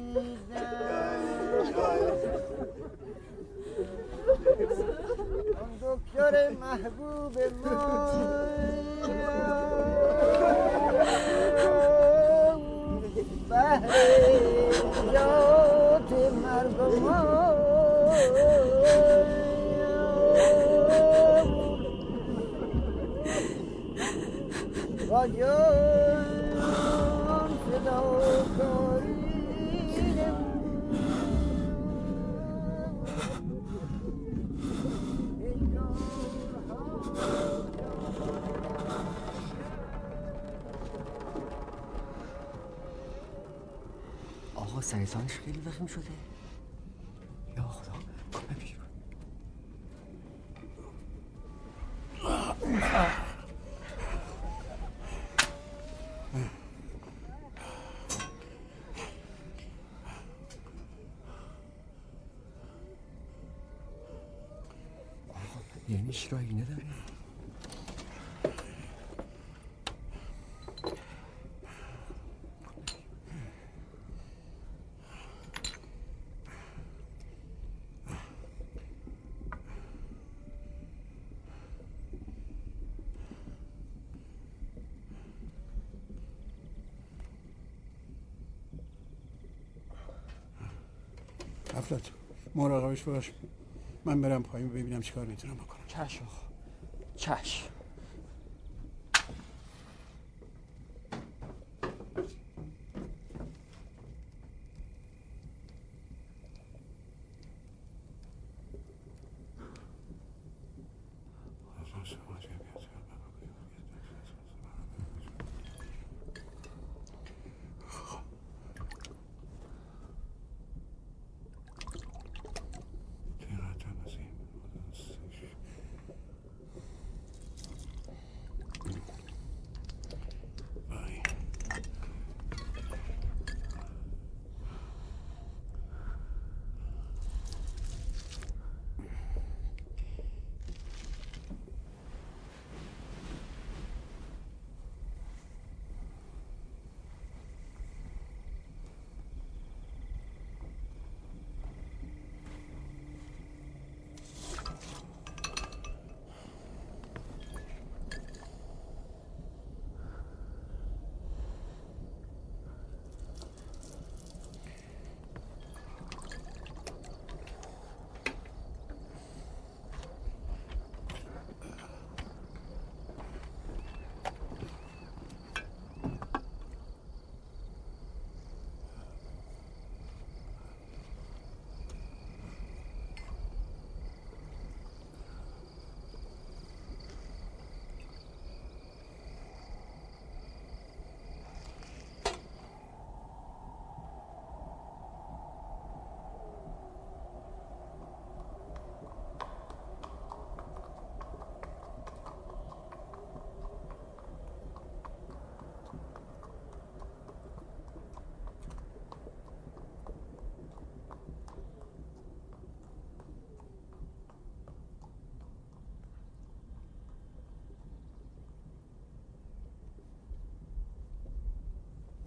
دکتر محبوب ما و جان فداکاری آقا سرطانش خیلی وخیم شده یا خدا کنه بیرون آقا یعنی شرایی نداره افلات مراقبش باش. من برم پایین ببینم چیکار می‌تونم بکنم. چشم. چشم.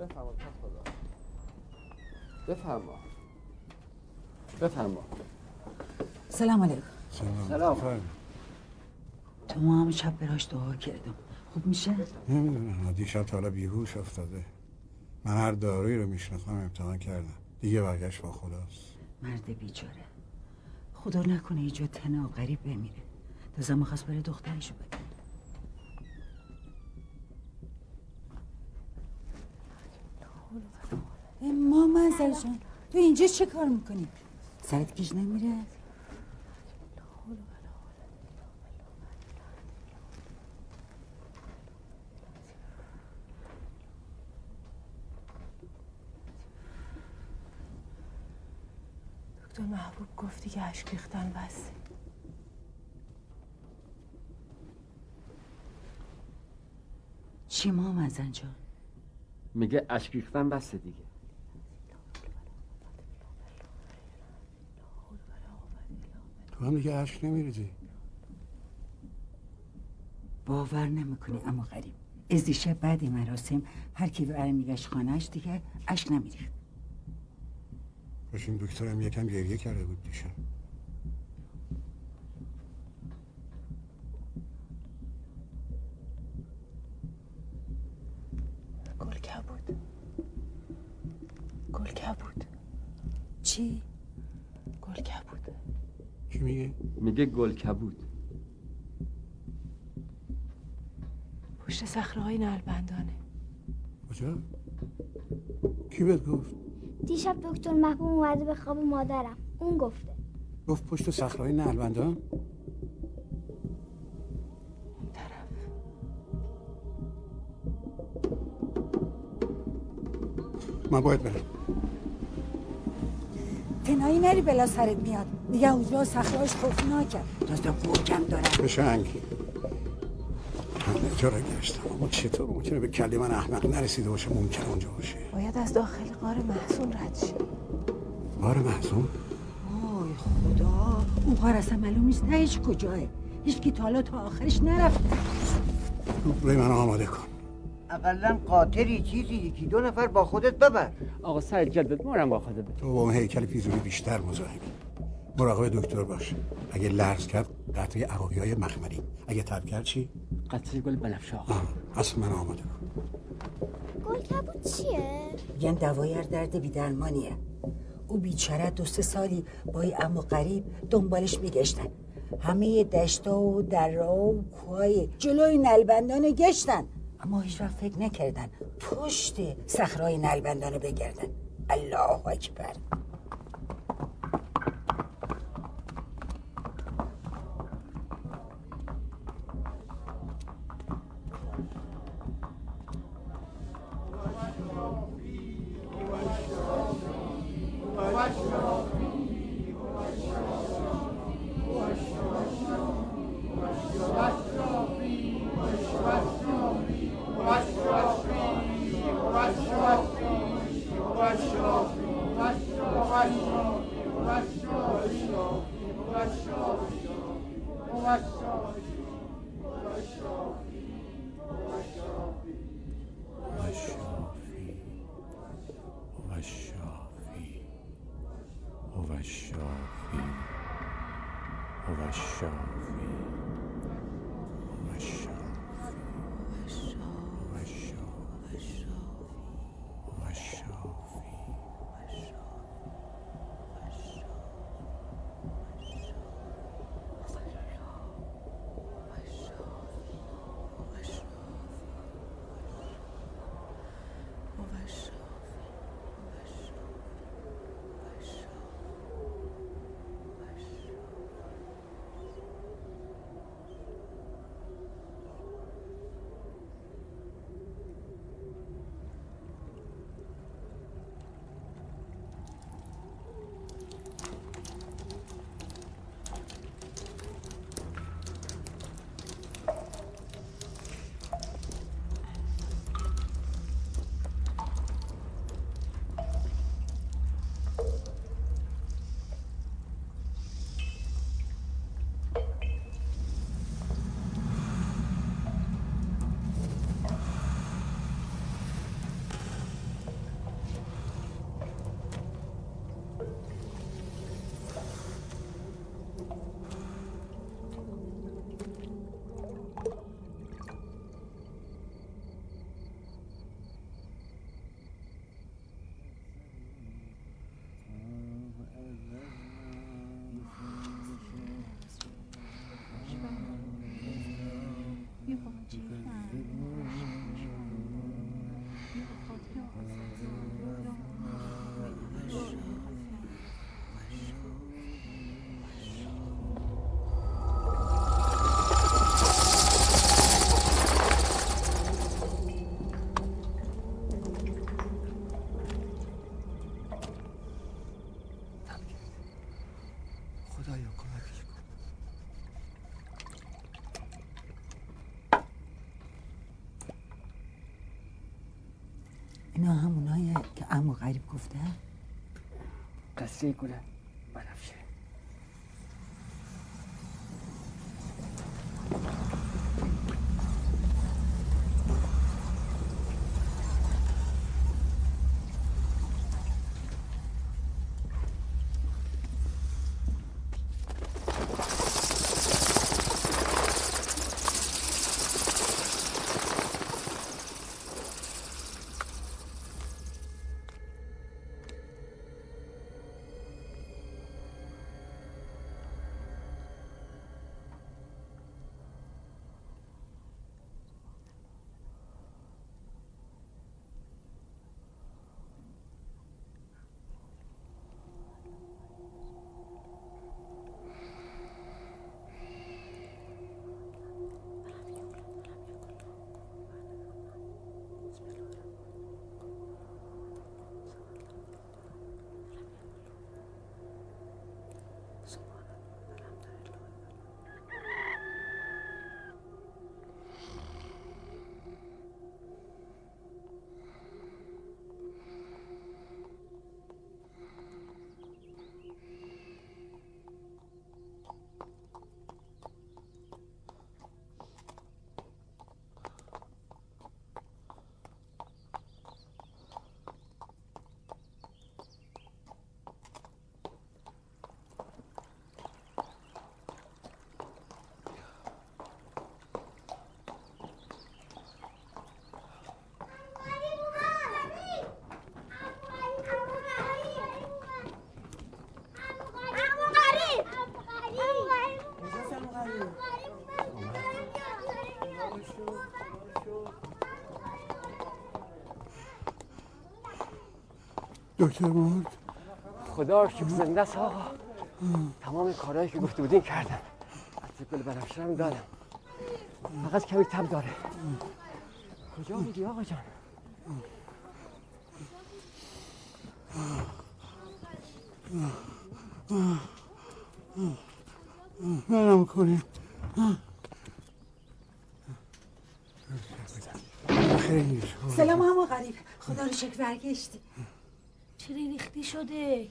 بفرما خدا. بفرما. بفرما. سلام علیکم. سلام. تو ما هم شب براش دعا کردم. خوب میشه؟ نمی‌دونم. دیشب تا حالا بیهوش افتاده. من هر دارویی رو می‌شناسم امتحان کردم. دیگه برگشت با خداست. مرد بیچاره. خدا نکنه اینجا تنها غریب بمیره. تازه می‌خواست بره دخترشو ببینه جان تو اینجا چه کار می‌کنی؟ سرت کش نمیره؟ دکتر محبوب گفتی که اشک ریختن بسه چی ما منزل جان؟ میگه اشک ریختن بسه دیگه هم دیگه عشق نمیریزی. باور نمی‌کنی اما غریب. از دیشب بعد مراسم هر کی برمیگشت خانهش دیگه اشک نمیریخت. باش این دکترم یکم گریه کرده بود دیشب. گل کبود. گل کبود. چی؟ چی میگه؟ میگه گل کبود. پشت صخره های نلبندانه. کجا؟ کی بهت گفت؟ دیشب دکتر محبوب اومده به خواب مادرم. اون گفته. گفت پشت صخره‌های نلبندان؟ من باید برم. تنهایی نری بلا سرت میاد. دیگه اوضاع صخرهاش خوفناکه تازه گرگم دارم. بشنگ همه جا را گشتم. اما چطور ممکنه به کلی من احمق نرسیده باشه؟ ممکن اونجا باشه. باید از داخل غار محسون رد شی بار محزون وای خدا. اون غار اصلا معلوم نیست هیچ کجاه هیچ کی تا حالا تا آخرش نرفته. روی من آماده کن. اقلا قاطری چیزی؟ یکی دو نفر با خودت ببر. آقا سعید جدد ما با خودت بده تو با اون هیکل پیزوری بیشتر مزاحمی مراقب دکتر باش اگه لرز کرد قطعه عراقی های مخمری اگه تب کرد چی؟ قطعه گل آه. اصلا من آماده کن گل کبود چیه؟ میگن دوای هر درد بیدرمانیه. او بیچاره دو سه سالی با اما قریب دنبالش میگشتن. همه دشتا و درا و کوهای جلوی نلبندان گشتن. اما هیچ وقت فکر نکردن پشت صخرای نلبندان بگردن. الله اکبر. هو الشافي هو الشافي هو الشافي قصه گل بنفشه دکتر مرد خدا رو شکر زنده است. آقا تمام کارهایی که گفته بودین کردم. از گل بنفشه هم دادم. فقط کمی تب داره. کجا بودی آقا جان؟ منم کنیم. سلام همو غریب. خدا رو شکر برگشتی چرا ریختی شده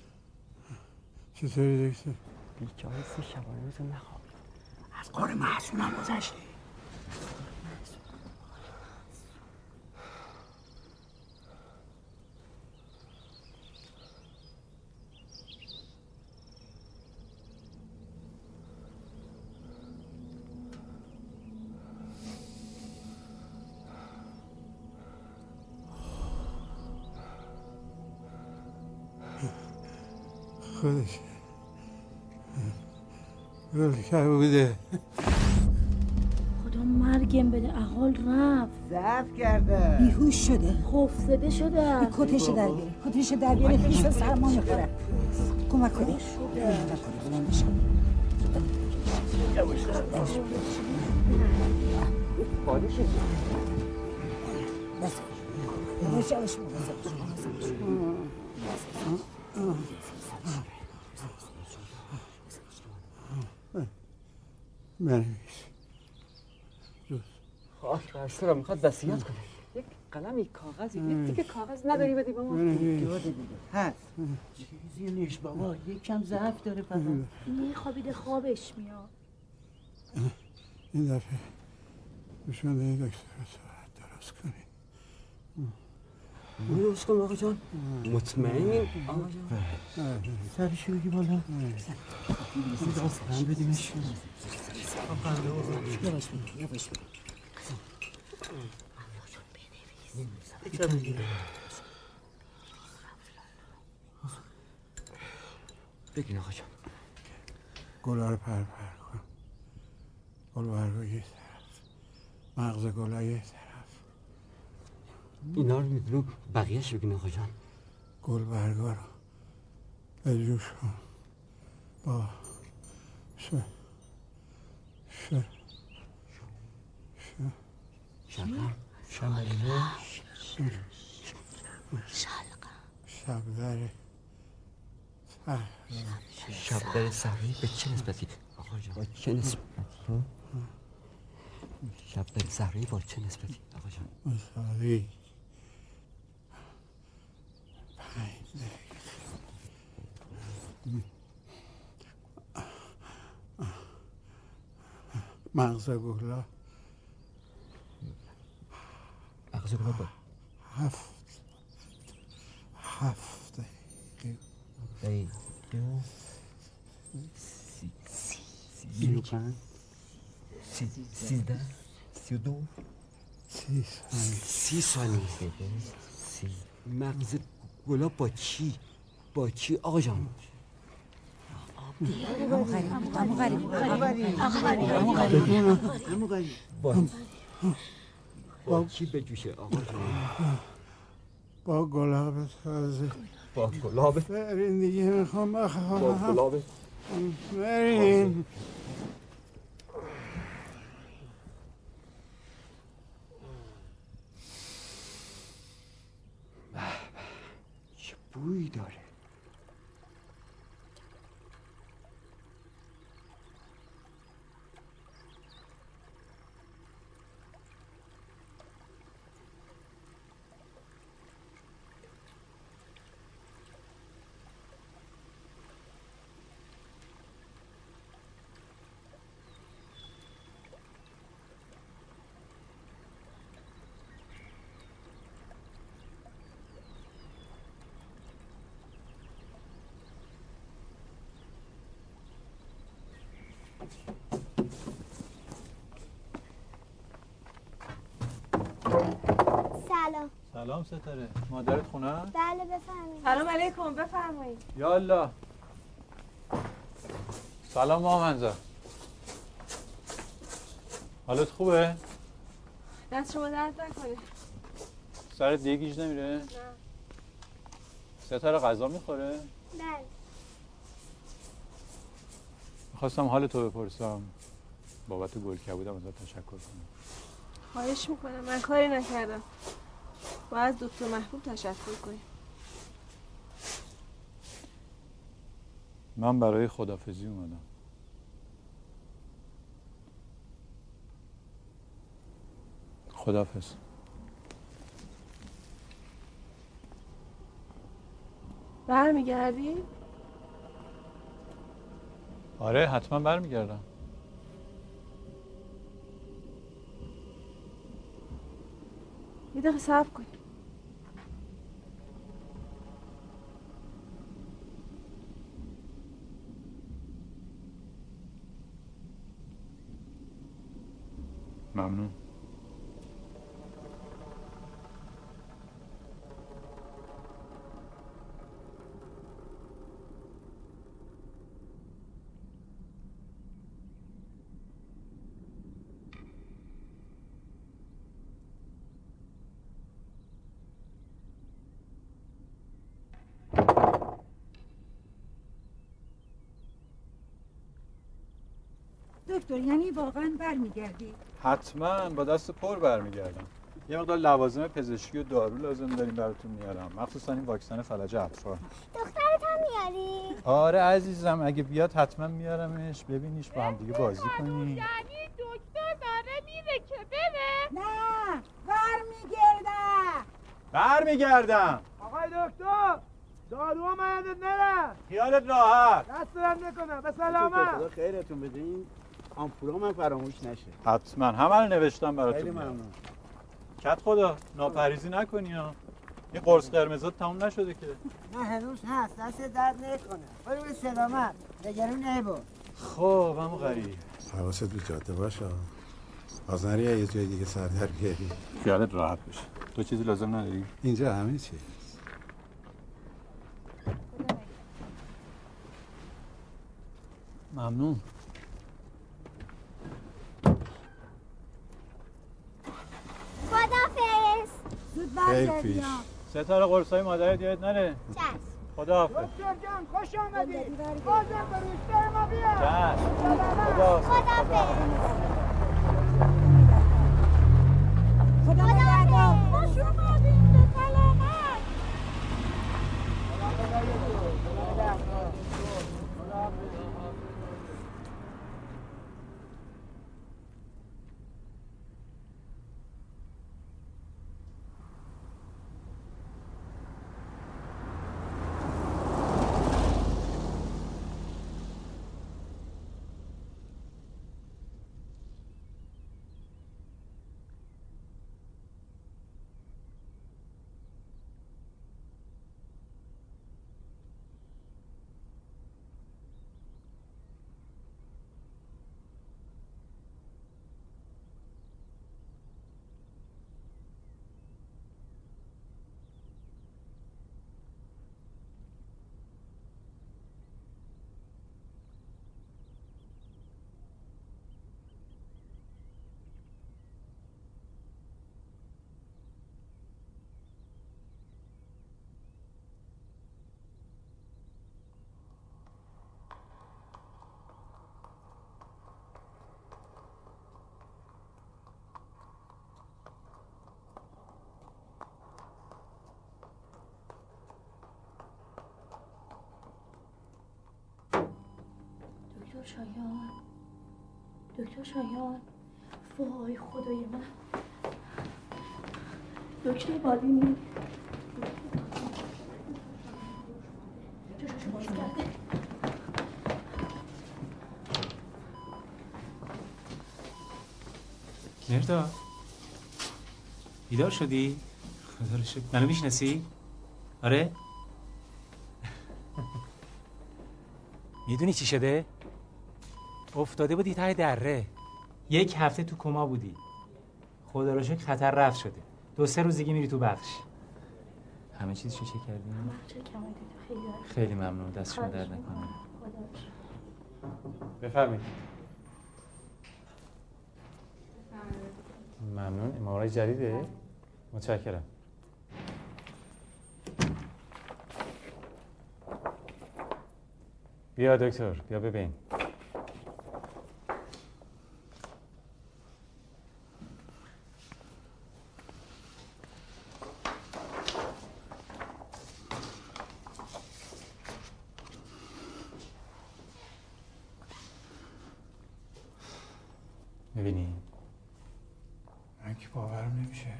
چطوری دکتر؟ بیچاره سه شبانه روز نخواب. از کار محسونم گذشتی بوده خدا مرگم بده احال رفت ضعف کرده بیهوش شده خوف زده شده کتش در بیاره کتش در بیاره پیش سرما می‌خوره کمک کنی کمک کنی بلند بشه. بس یواش یواش مواظب باش، مواظب باش. بنویس خاک بر سرم می‌خواد وصیت کنه. یک قلمی کاغذی یک تیکه کاغذ نداری بدی یاد دیگه. هست. چیزی نیست بابا. یکم ضعف داره فقط. میخوابیده خوابش میاد. این دفعه این دکتر درست کنی درست کن آقا جان مطمئنیم آقا جان سرشو بگی بالا داستان بدیمش یواش بگین آقا جان گلا رو پر پر کن گل برگا یه طرف مغز گلا یه طرف اینا رو می‌دونم. بقیهش بگین آقا جان. گل برگا رو به جوش کن. با ش ش ش شلقم شمله شبدر شب در صحرایی به چه نسبتی؟ آقا جان با چه نسبتی؟ شب در صحرایی با چه نسبتی؟ آقا جان. مساوی مغز گلا مغز گلا با هفت هفت دقیقه دو سی سی و پنج سی سیزده سی و دو سی ثانیه سی ثانیه سی مغز گلا با چی با چی آقا جان همو غریب همو غریب همو غریب همو غریب با با چی بجوشه آقا جان؟ با گلاب تازه با گلاب برین دیگه می‌خوام با بخوام گلاب برین چه بوی داره سلام. سلام ستاره. مادرت خونه؟ بله بفرمایید. سلام علیکم بفرمایید. یا الله. سلام مامنزا. حالت خوبه؟ دست شما درد نکنه. سرت دیگه گیج نمیره؟ نه. ستاره غذا می‌خوره؟ بله. می‌خواستم حال تو بپرسم. بابت گل کبودم ازت تشکر کنم. خواهش می‌کنم. من کاری نکردم. باید از دکتر محبوب تشکر کنیم. من برای خدافزی اومدم. خدافز. برمیگردی؟ آره حتما برمیگردم. یه دقیقه صبر کن. ممنون. دکتر یعنی واقعا برمیگردی؟ حتما با دست پر برمیگردم. یه مقدار لوازم پزشکی و دارو لازم داریم براتون میارم مخصوصا این واکسن فلج اطفال دخترت هم میاری؟ آره عزیزم اگه بیاد حتما میارمش. ببینیش با هم دیگه بازی کنی یعنی دکتر داره میره که بره. نه برمیگردم. برمیگردم. آقای دکتر دارو هم نره خیالت راحت. دست نکنه به سلامت. خدا خیرتون بده این آمپولا من فراموش نشه. حتما. همه رو نوشتم براتون خیلی. ممنون. کت خدا ناپریزی نکنی ها. این قرص قرمزات تموم نشده که. نه هنوز هست. دست درد نکنه. برو به سلامت. نگرون نبود خب همو غریب حواست به جاده باشه. باز نری یه جای دیگه سر در بیاری. خیالت راحت بشه. تو چیزی لازم نداری؟ اینجا همه چی ممنون. خدافز زود برگرد ستاره قرصای مادرت یاد نره؟ چشم. خدا دکتر جان خوش آمدی. بازم به روشتر ما بیا. خدا خدافز خدا نگهدار خوش اومدین به سلامت دکتر شایان دکتر شایان وای خدای من دکتر بالینی مردا بیدار شدی؟ خدا رو شکر منو می‌شناسی؟ آره؟ می‌دونی چی شده؟ افتاده بودی ته دره. یک هفته تو کما بودی. خدا رو شکر خطر رفت شده. دو سه روز دیگه میری تو بخش. همه چیزشو چه کردی؟ چه کمه دیدی خیلی خیلی ممنون. دست شما در خواهش نکنه. بفرمایید. ممنون. امارای جدیده؟ متشکرم. بیا دکتر بیا ببین می‌بینی من که باورم نمیشه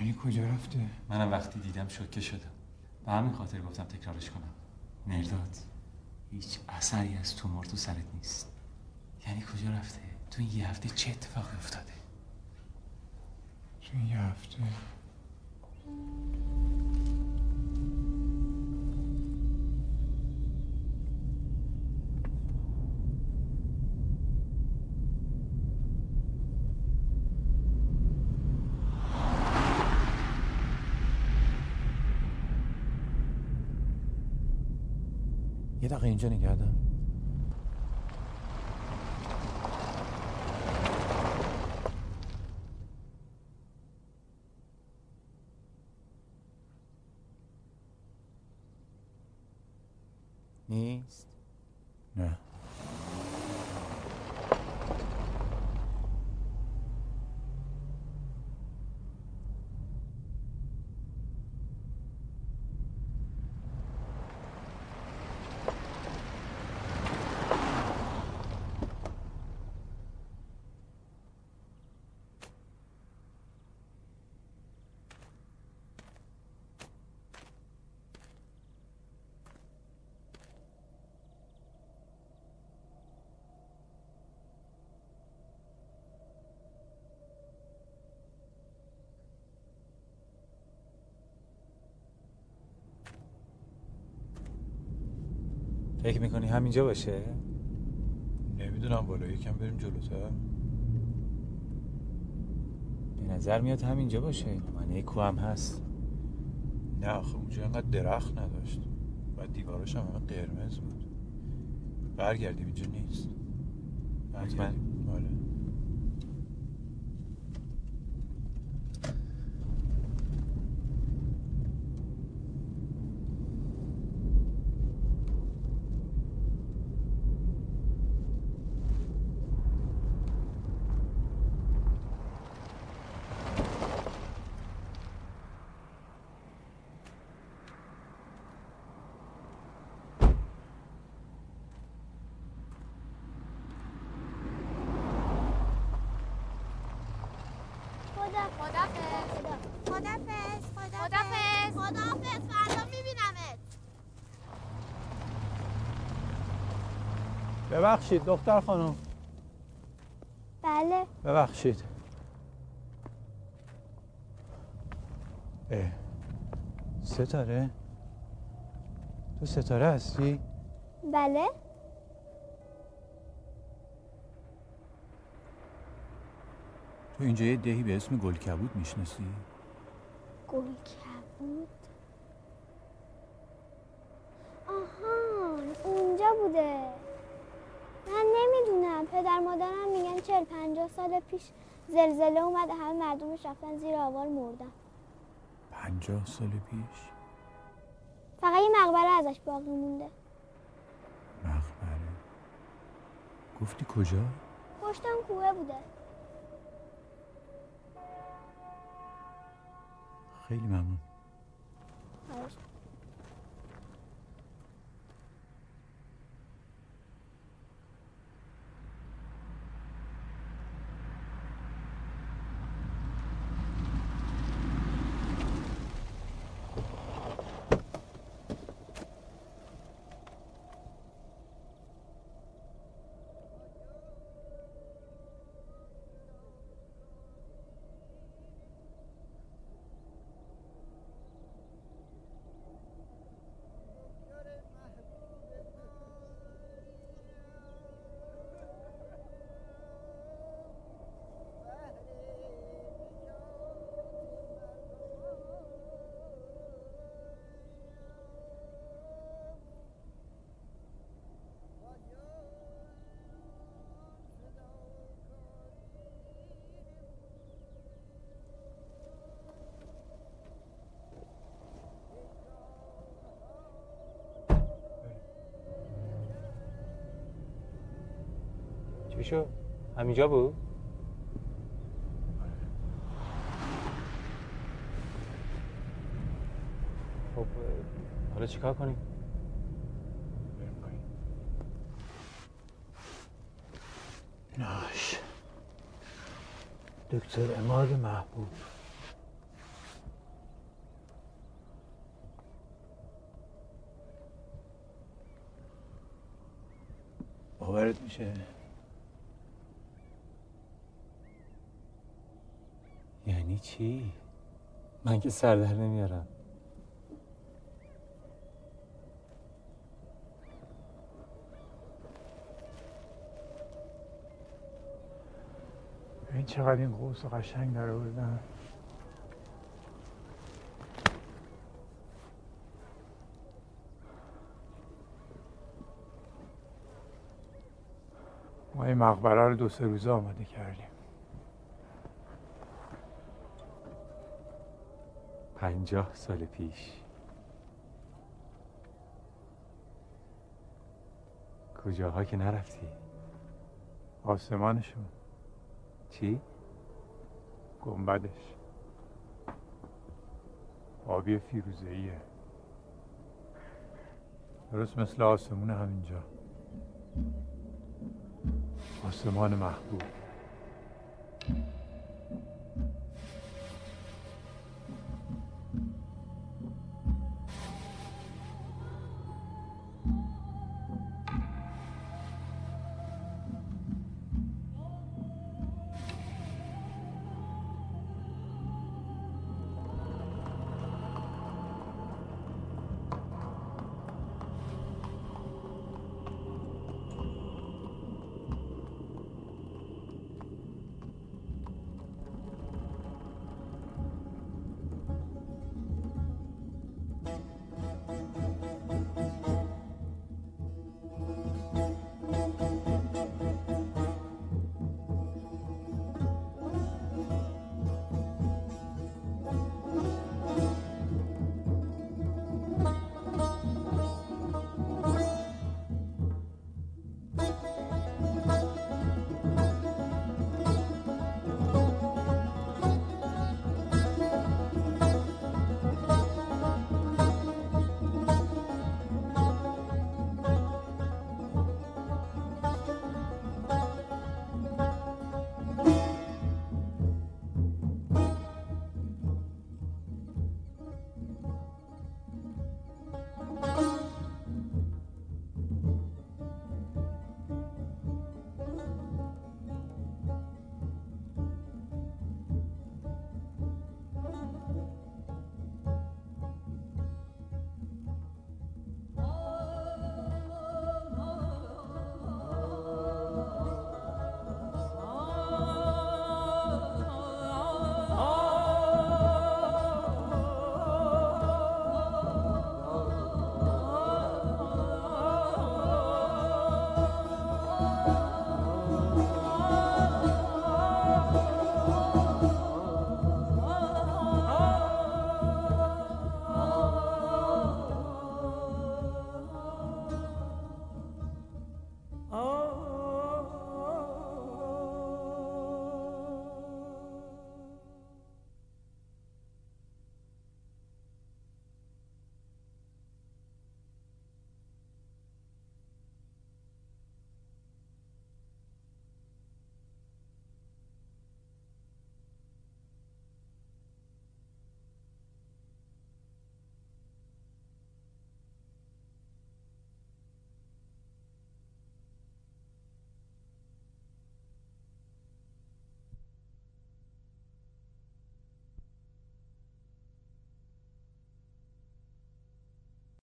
یعنی کجا رفته منم وقتی دیدم شوکه شدم. به همین خاطر گفتم تکرارش کنم. مرداد هیچ اثری از تومور تو سرت نیست. یعنی کجا رفته؟ تو این یه هفته چه اتفاقی افتاده؟ تو این یه هفته؟ اینجا نگه دار فکر می‌کنی همینجا باشه؟ نمی‌دونم بالا یکم بریم جلوتر. به نظر میاد همینجا باشه من یک کو هم هست. نه آخه اونجا اینقدر درخت نداشت. و دیواراش هم قرمز بود. برگردیم اینجا نیست. برگردیم. ببخشید دختر خانم. بله. ببخشید. اه. ستاره؟ تو ستاره هستی؟ بله. تو اینجا یه دهی به اسم گلکبود می‌شناسی؟ گل کبود آهان اونجا بوده. من نمی‌دونم. پدر مادرم میگن چل پنجاه سال پیش زلزله اومده همه مردمش رفتن زیر آوار مردن. پنجاه سال پیش؟ فقط یه مقبره ازش باقی مونده. مقبره؟ گفتی کجا؟ پشتم کوه بوده. خیلی ممنون. شد همینجا بود؟ خب حالا چیکار کنیم؟ ناش. دکتر اماد محبوب. باورت میشه؟ چی؟ من که سر در نمیارم. این چقدر این قوس قشنگ در آوردن. ما این مقبره رو دو سه روزه آماده کردیم. پنجاه سال پیش. کجاها که نرفتی؟ آسمانشون. چی؟ گنبدش. آبی فیروزهیه درست مثل آسمون همینجا. آسمان محبوب.